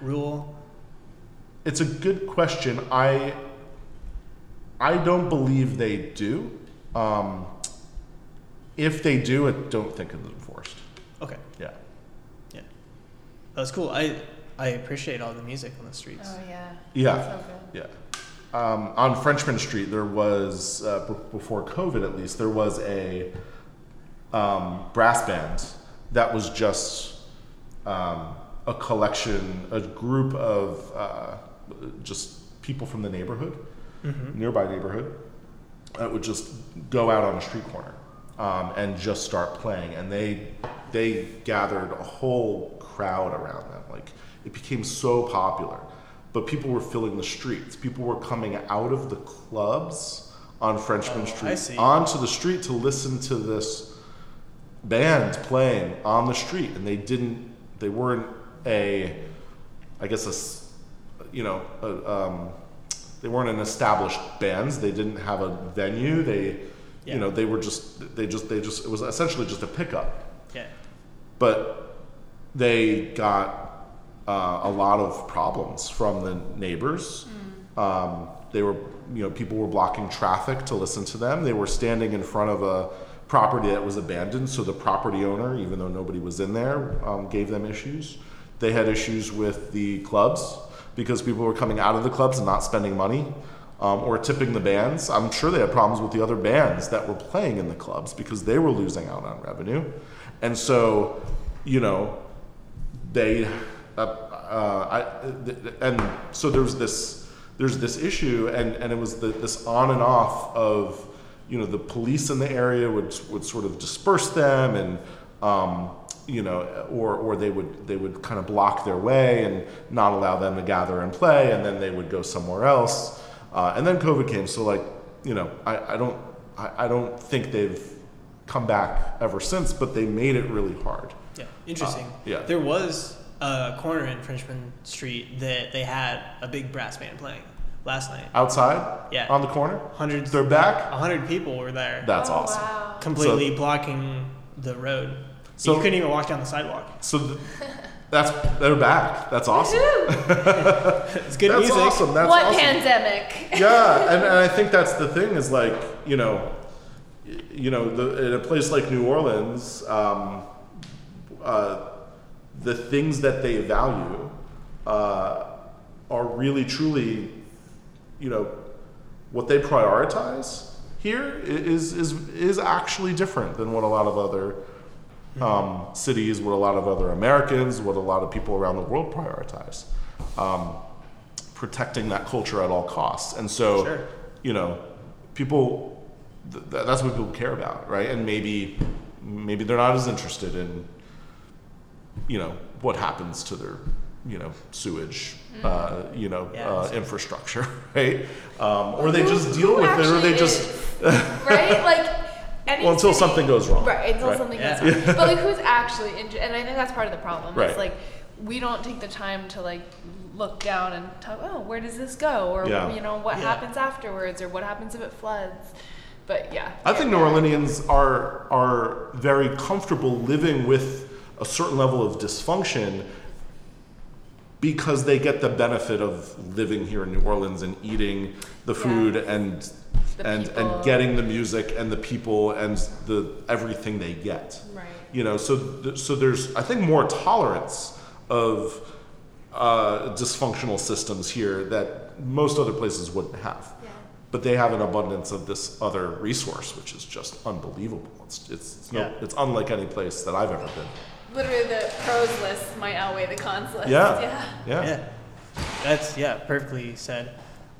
rule? It's a good question. I I don't believe they do. Um, if they do, I don't think it's enforced. Okay. Yeah. Yeah. That's cool. I I appreciate all the music on the streets. Oh yeah. Yeah. So good. Yeah. Um, on Frenchmen Street, there was uh, b- before COVID, at least, there was a um, brass band that was just um, a collection, a group of uh, just people from the neighborhood, nearby neighborhood, that would just go out on a street corner um, and just start playing, and they they gathered a whole crowd around them. Like it became so popular, but people were filling the streets. People were coming out of the clubs on Frenchmen Oh, Street onto the street to listen to this band playing on the street, and they didn't. They weren't a, I guess a, you know, a, um, they weren't an established bands. They didn't have a venue. They, Yeah. you know, they were just they just they just it was essentially just a pickup, Yeah. but they got uh, a lot of problems from the neighbors. Um, they were, you know, people were blocking traffic to listen to them. They were standing in front of a property that was abandoned, so the property owner, even though nobody was in there, um, gave them issues. They had issues with the clubs because people were coming out of the clubs and not spending money. Um, or tipping the bands. I'm sure they had problems with the other bands that were playing in the clubs because they were losing out on revenue. And so, you know, they uh, uh, I, and so there was this there's this issue and and it was the, this on and off of you know the police in the area would would sort of disperse them and um, you know or or they would they would kind of block their way and not allow them to gather and play and then they would go somewhere else uh, and then COVID came so like you know I, I don't I, I don't think they've come back ever since but they made it really hard Yeah. Interesting. Uh, yeah. There was a corner in Frenchmen Street that they had a big brass band playing last night. outside Yeah. on the corner Hundreds, they're back a hundred people were there, that's oh, awesome Wow. completely blocking the road. So- you couldn't even walk down the sidewalk. so th- that's they're back that's awesome It's good that's music. awesome that's what awesome pandemic? yeah and, and i think that's the thing is like you know you know the, in a place like new orleans um, uh, the things that they value uh, are really truly you know what they prioritize here is is is is actually different than what a lot of other um, cities, what a lot of other Americans, what a lot of people around the world prioritize. Um, protecting that culture at all costs, and so Sure. you know, people th- th- that's what people care about, right? And maybe maybe they're not as interested in you know what happens to their you know sewage uh, you know Yeah, uh, infrastructure right um, or they just deal with it or they actually just right? Like any well until city- something goes wrong Right, until right? something Yeah. goes wrong. But like, who's actually injured? And I think that's part of the problem. Right. It's like we don't take the time to like look down and talk. Oh, where does this go? Or Yeah. you know, what Yeah. happens afterwards? Or what happens if it floods? But yeah, I think New yeah. Orleanians are are very comfortable living with a certain level of dysfunction because they get the benefit of living here in New Orleans and eating the Yeah. food and The and people. and getting the music and the people and the everything they get. Right. You know, so th- so there's I think more tolerance of uh, dysfunctional systems here that most other places wouldn't have. Yeah. but they have an abundance of this other resource, which is just unbelievable. It's it's it's, no, Yeah. it's unlike any place that I've ever been. Literally, the pros list might outweigh the cons list. Yeah. Yeah. Yeah. Yeah, that's yeah, perfectly said.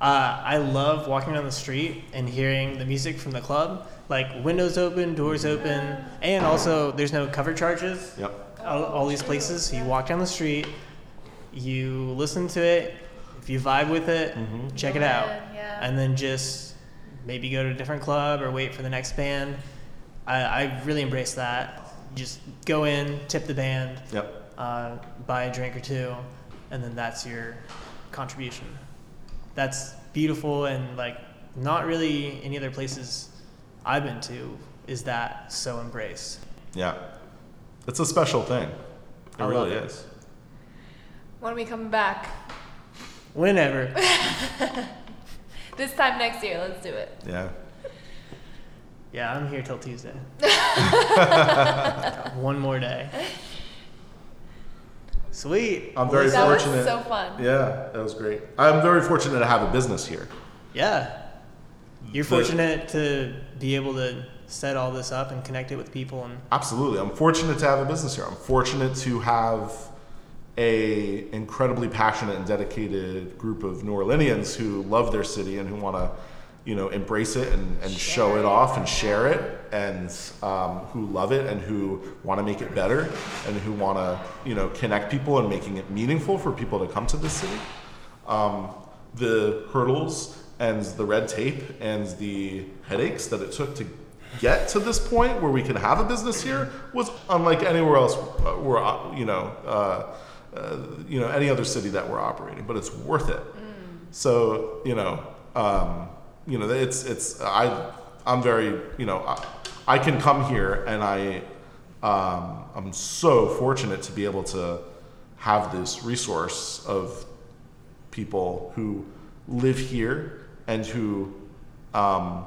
Uh, I love walking down the street and hearing the music from the club, like windows open, doors open, and also there's no cover charges. Yep. All, all these places, so you walk down the street, you listen to it. If you vibe with it, Mhm. check it out, in, yeah. and then just maybe go to a different club or wait for the next band. I, I really embrace that. Just go in, tip the band, Yep. uh, buy a drink or two, and then that's your contribution. That's beautiful and like not really any other places I've been to is that so embraced. Yeah. It's a special thing. It I love really it. is. When we come back? Whenever. This time next year, let's do it. Yeah. yeah, I'm here till Tuesday. One more day. Sweet. I'm very that fortunate. was so fun. Yeah, that was great. I'm very fortunate to have a business here. Yeah. You're fortunate to be able to set all this up and connect it with people and Absolutely. I'm fortunate to have a business here. I'm fortunate to have a incredibly passionate and dedicated group of New Orleanians who love their city and who want to, you know, embrace it and, and show it off and share it and um, who love it and who want to make it better and who want to, you know, connect people and making it meaningful for people to come to this city. Um, the hurdles and the red tape and the headaches that it took to get to this point where we can have a business here was unlike anywhere else uh, where uh, you know uh, uh, you know any other city that we're operating but it's worth it. So you know um, you know it's it's I I'm very you know I, I can come here and I um, I'm so fortunate to be able to have this resource of people who live here and who um,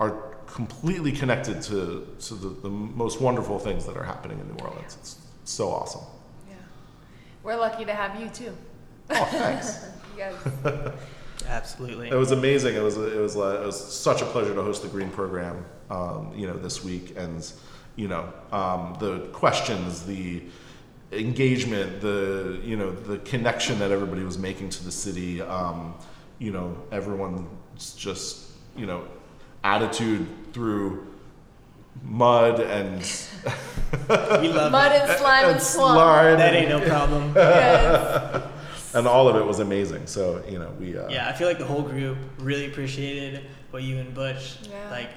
are completely connected to, to the, the most wonderful things that are happening in New Orleans. It's so awesome. Yeah. We're lucky to have you too. Oh, thanks. Guys. absolutely. it was amazing. It was it was uh, it was such a pleasure to host the Green Program, um, you know, this week, and you know, um, the questions, the engagement, the you know, the connection that everybody was making to the city. Um, you know, everyone's just you know, attitude through mud and we love Mud it. and slime and, and swamp. slime That ain't no problem. Yes. and all of it was amazing. So you know, we uh, Yeah, I feel like the whole group really appreciated what you and Butch Yeah. like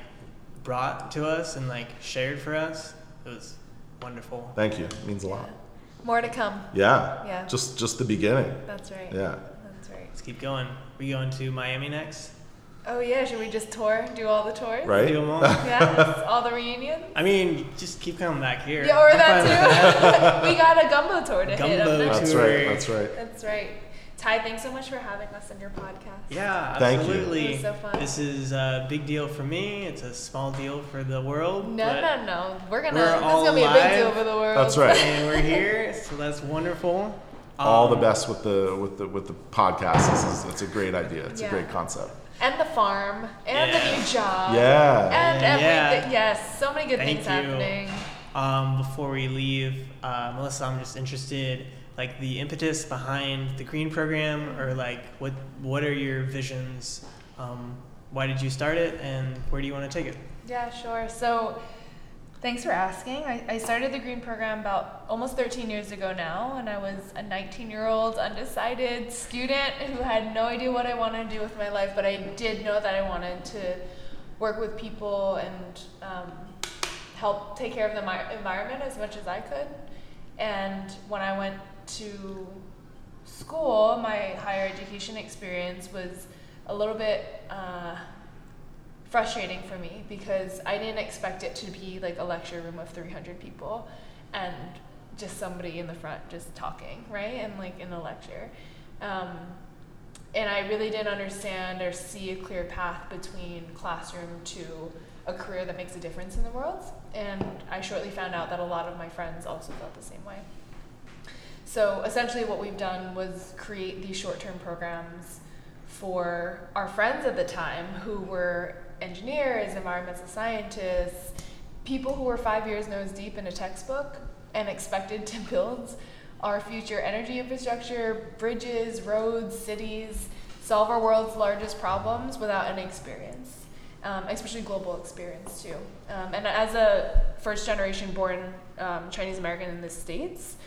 brought to us and like shared for us. It was wonderful. Thank you. It means a lot. More to come. Yeah. Yeah. Just just the beginning. That's right. Yeah. That's right. Let's keep going. We going to Miami next? Oh yeah, should we just tour? Do all the tours? Right. Do 'em all? Yes. all the reunions. I mean, just keep coming back here. Yeah, or I'm fine with that too. we got a gumbo tour to hit Gumbo up next. That's tour. right. That's right. That's right. Ty, thanks so much for having us on your podcast. Yeah, Thank you. absolutely. It was so fun. This is a big deal for me. It's a small deal for the world. No, no, no. We're gonna. we're this is all gonna be a big deal for the world. That's right. And we're here, so that's wonderful. All the Um, best with the with the with the podcast. This is it's a great idea. It's Yeah. a great concept. And the farm. And Yeah. the new job. Yeah. And Yeah. everything. Yes. So many good Thank things you. happening. Um, before we leave, uh, Melissa, I'm just interested, like the impetus behind the Green Program, or like what what are your visions? Um, why did you start it, and where do you want to take it? Yeah, sure. So, thanks for asking. I, I started the Green Program about almost 13 years ago now, and I was a 19 year old undecided student who had no idea what I wanted to do with my life, but I did know that I wanted to work with people and um, help take care of the mi- environment as much as I could. And when I went to school, my higher education experience was a little bit. Uh, frustrating for me because I didn't expect it to be like a lecture room of 300 people and just somebody in the front just talking, right? And like in a lecture. Um, and I really didn't understand or see a clear path between classroom to a career that makes a difference in the world. And I shortly found out that a lot of my friends also felt the same way. So essentially, what we've done was create these short term programs for our friends at the time who were engineers, environmental scientists, people who were five years nose deep in a textbook and expected to build our future energy infrastructure, bridges, roads, cities, solve our world's largest problems without any experience, um, especially global experience too. Um, and as a first generation born um, Chinese American in the States,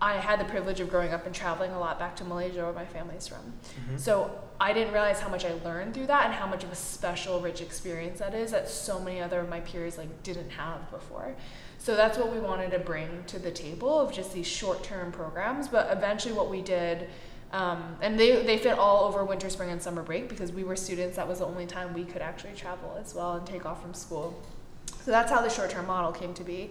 I had the privilege of growing up and traveling a lot back to Malaysia where my family's from. So I didn't realize how much I learned through that and how much of a special, rich experience that is that so many other of my peers like didn't have before. So that's what we wanted to bring to the table of just these short-term programs. But eventually, what we did, um, and they they fit all over winter, spring, and summer break because we were students. That was the only time we could actually travel as well and take off from school. So that's how the short-term model came to be.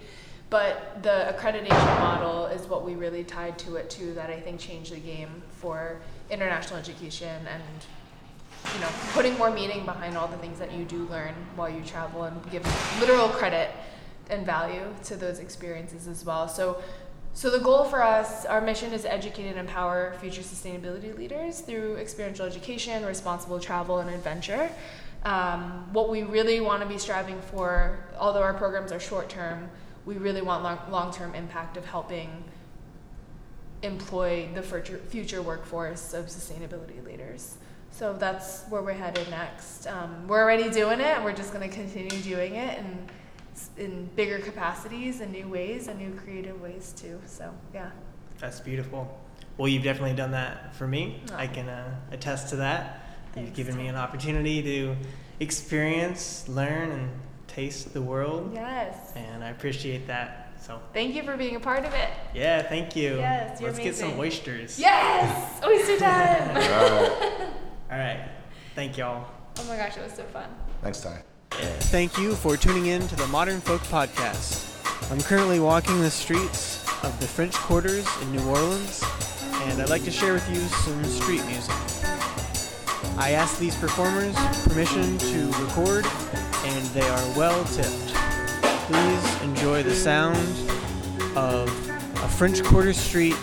But the accreditation model is what we really tied to it too. That I think changed the game for international education and you know putting more meaning behind all the things that you do learn while you travel and give literal credit and value to those experiences as well. So. So the goal for us, our mission is educate and empower future sustainability leaders through experiential education, responsible travel, and adventure. Um, what we really want to be striving for, although our programs are short term, we really want long term impact of helping employ the future, future workforce of sustainability leaders. So that's where we're headed next. Um, we're already doing it, and we're just going to continue doing it in, in bigger capacities and new ways and new creative ways too. So, yeah. That's beautiful. Well, you've definitely done that for me. Oh. I can uh, attest to that. You've given me an opportunity to experience, learn, and taste the world, Yes. and I appreciate that. So, Thank you for being a part of it. yeah, thank you. Yes, you're Let's get some oysters. Yes! Oyster time! All right. All right. Thank y'all. oh my gosh, it was so fun. Thanks, Ty. Thank you for tuning in to the Modern Folk Podcast. I'm currently walking the streets of the French Quarters in New Orleans, and I'd like to share with you some street music. I asked these performers permission to record, and they are well tipped. Please enjoy the sound of a French Quarter street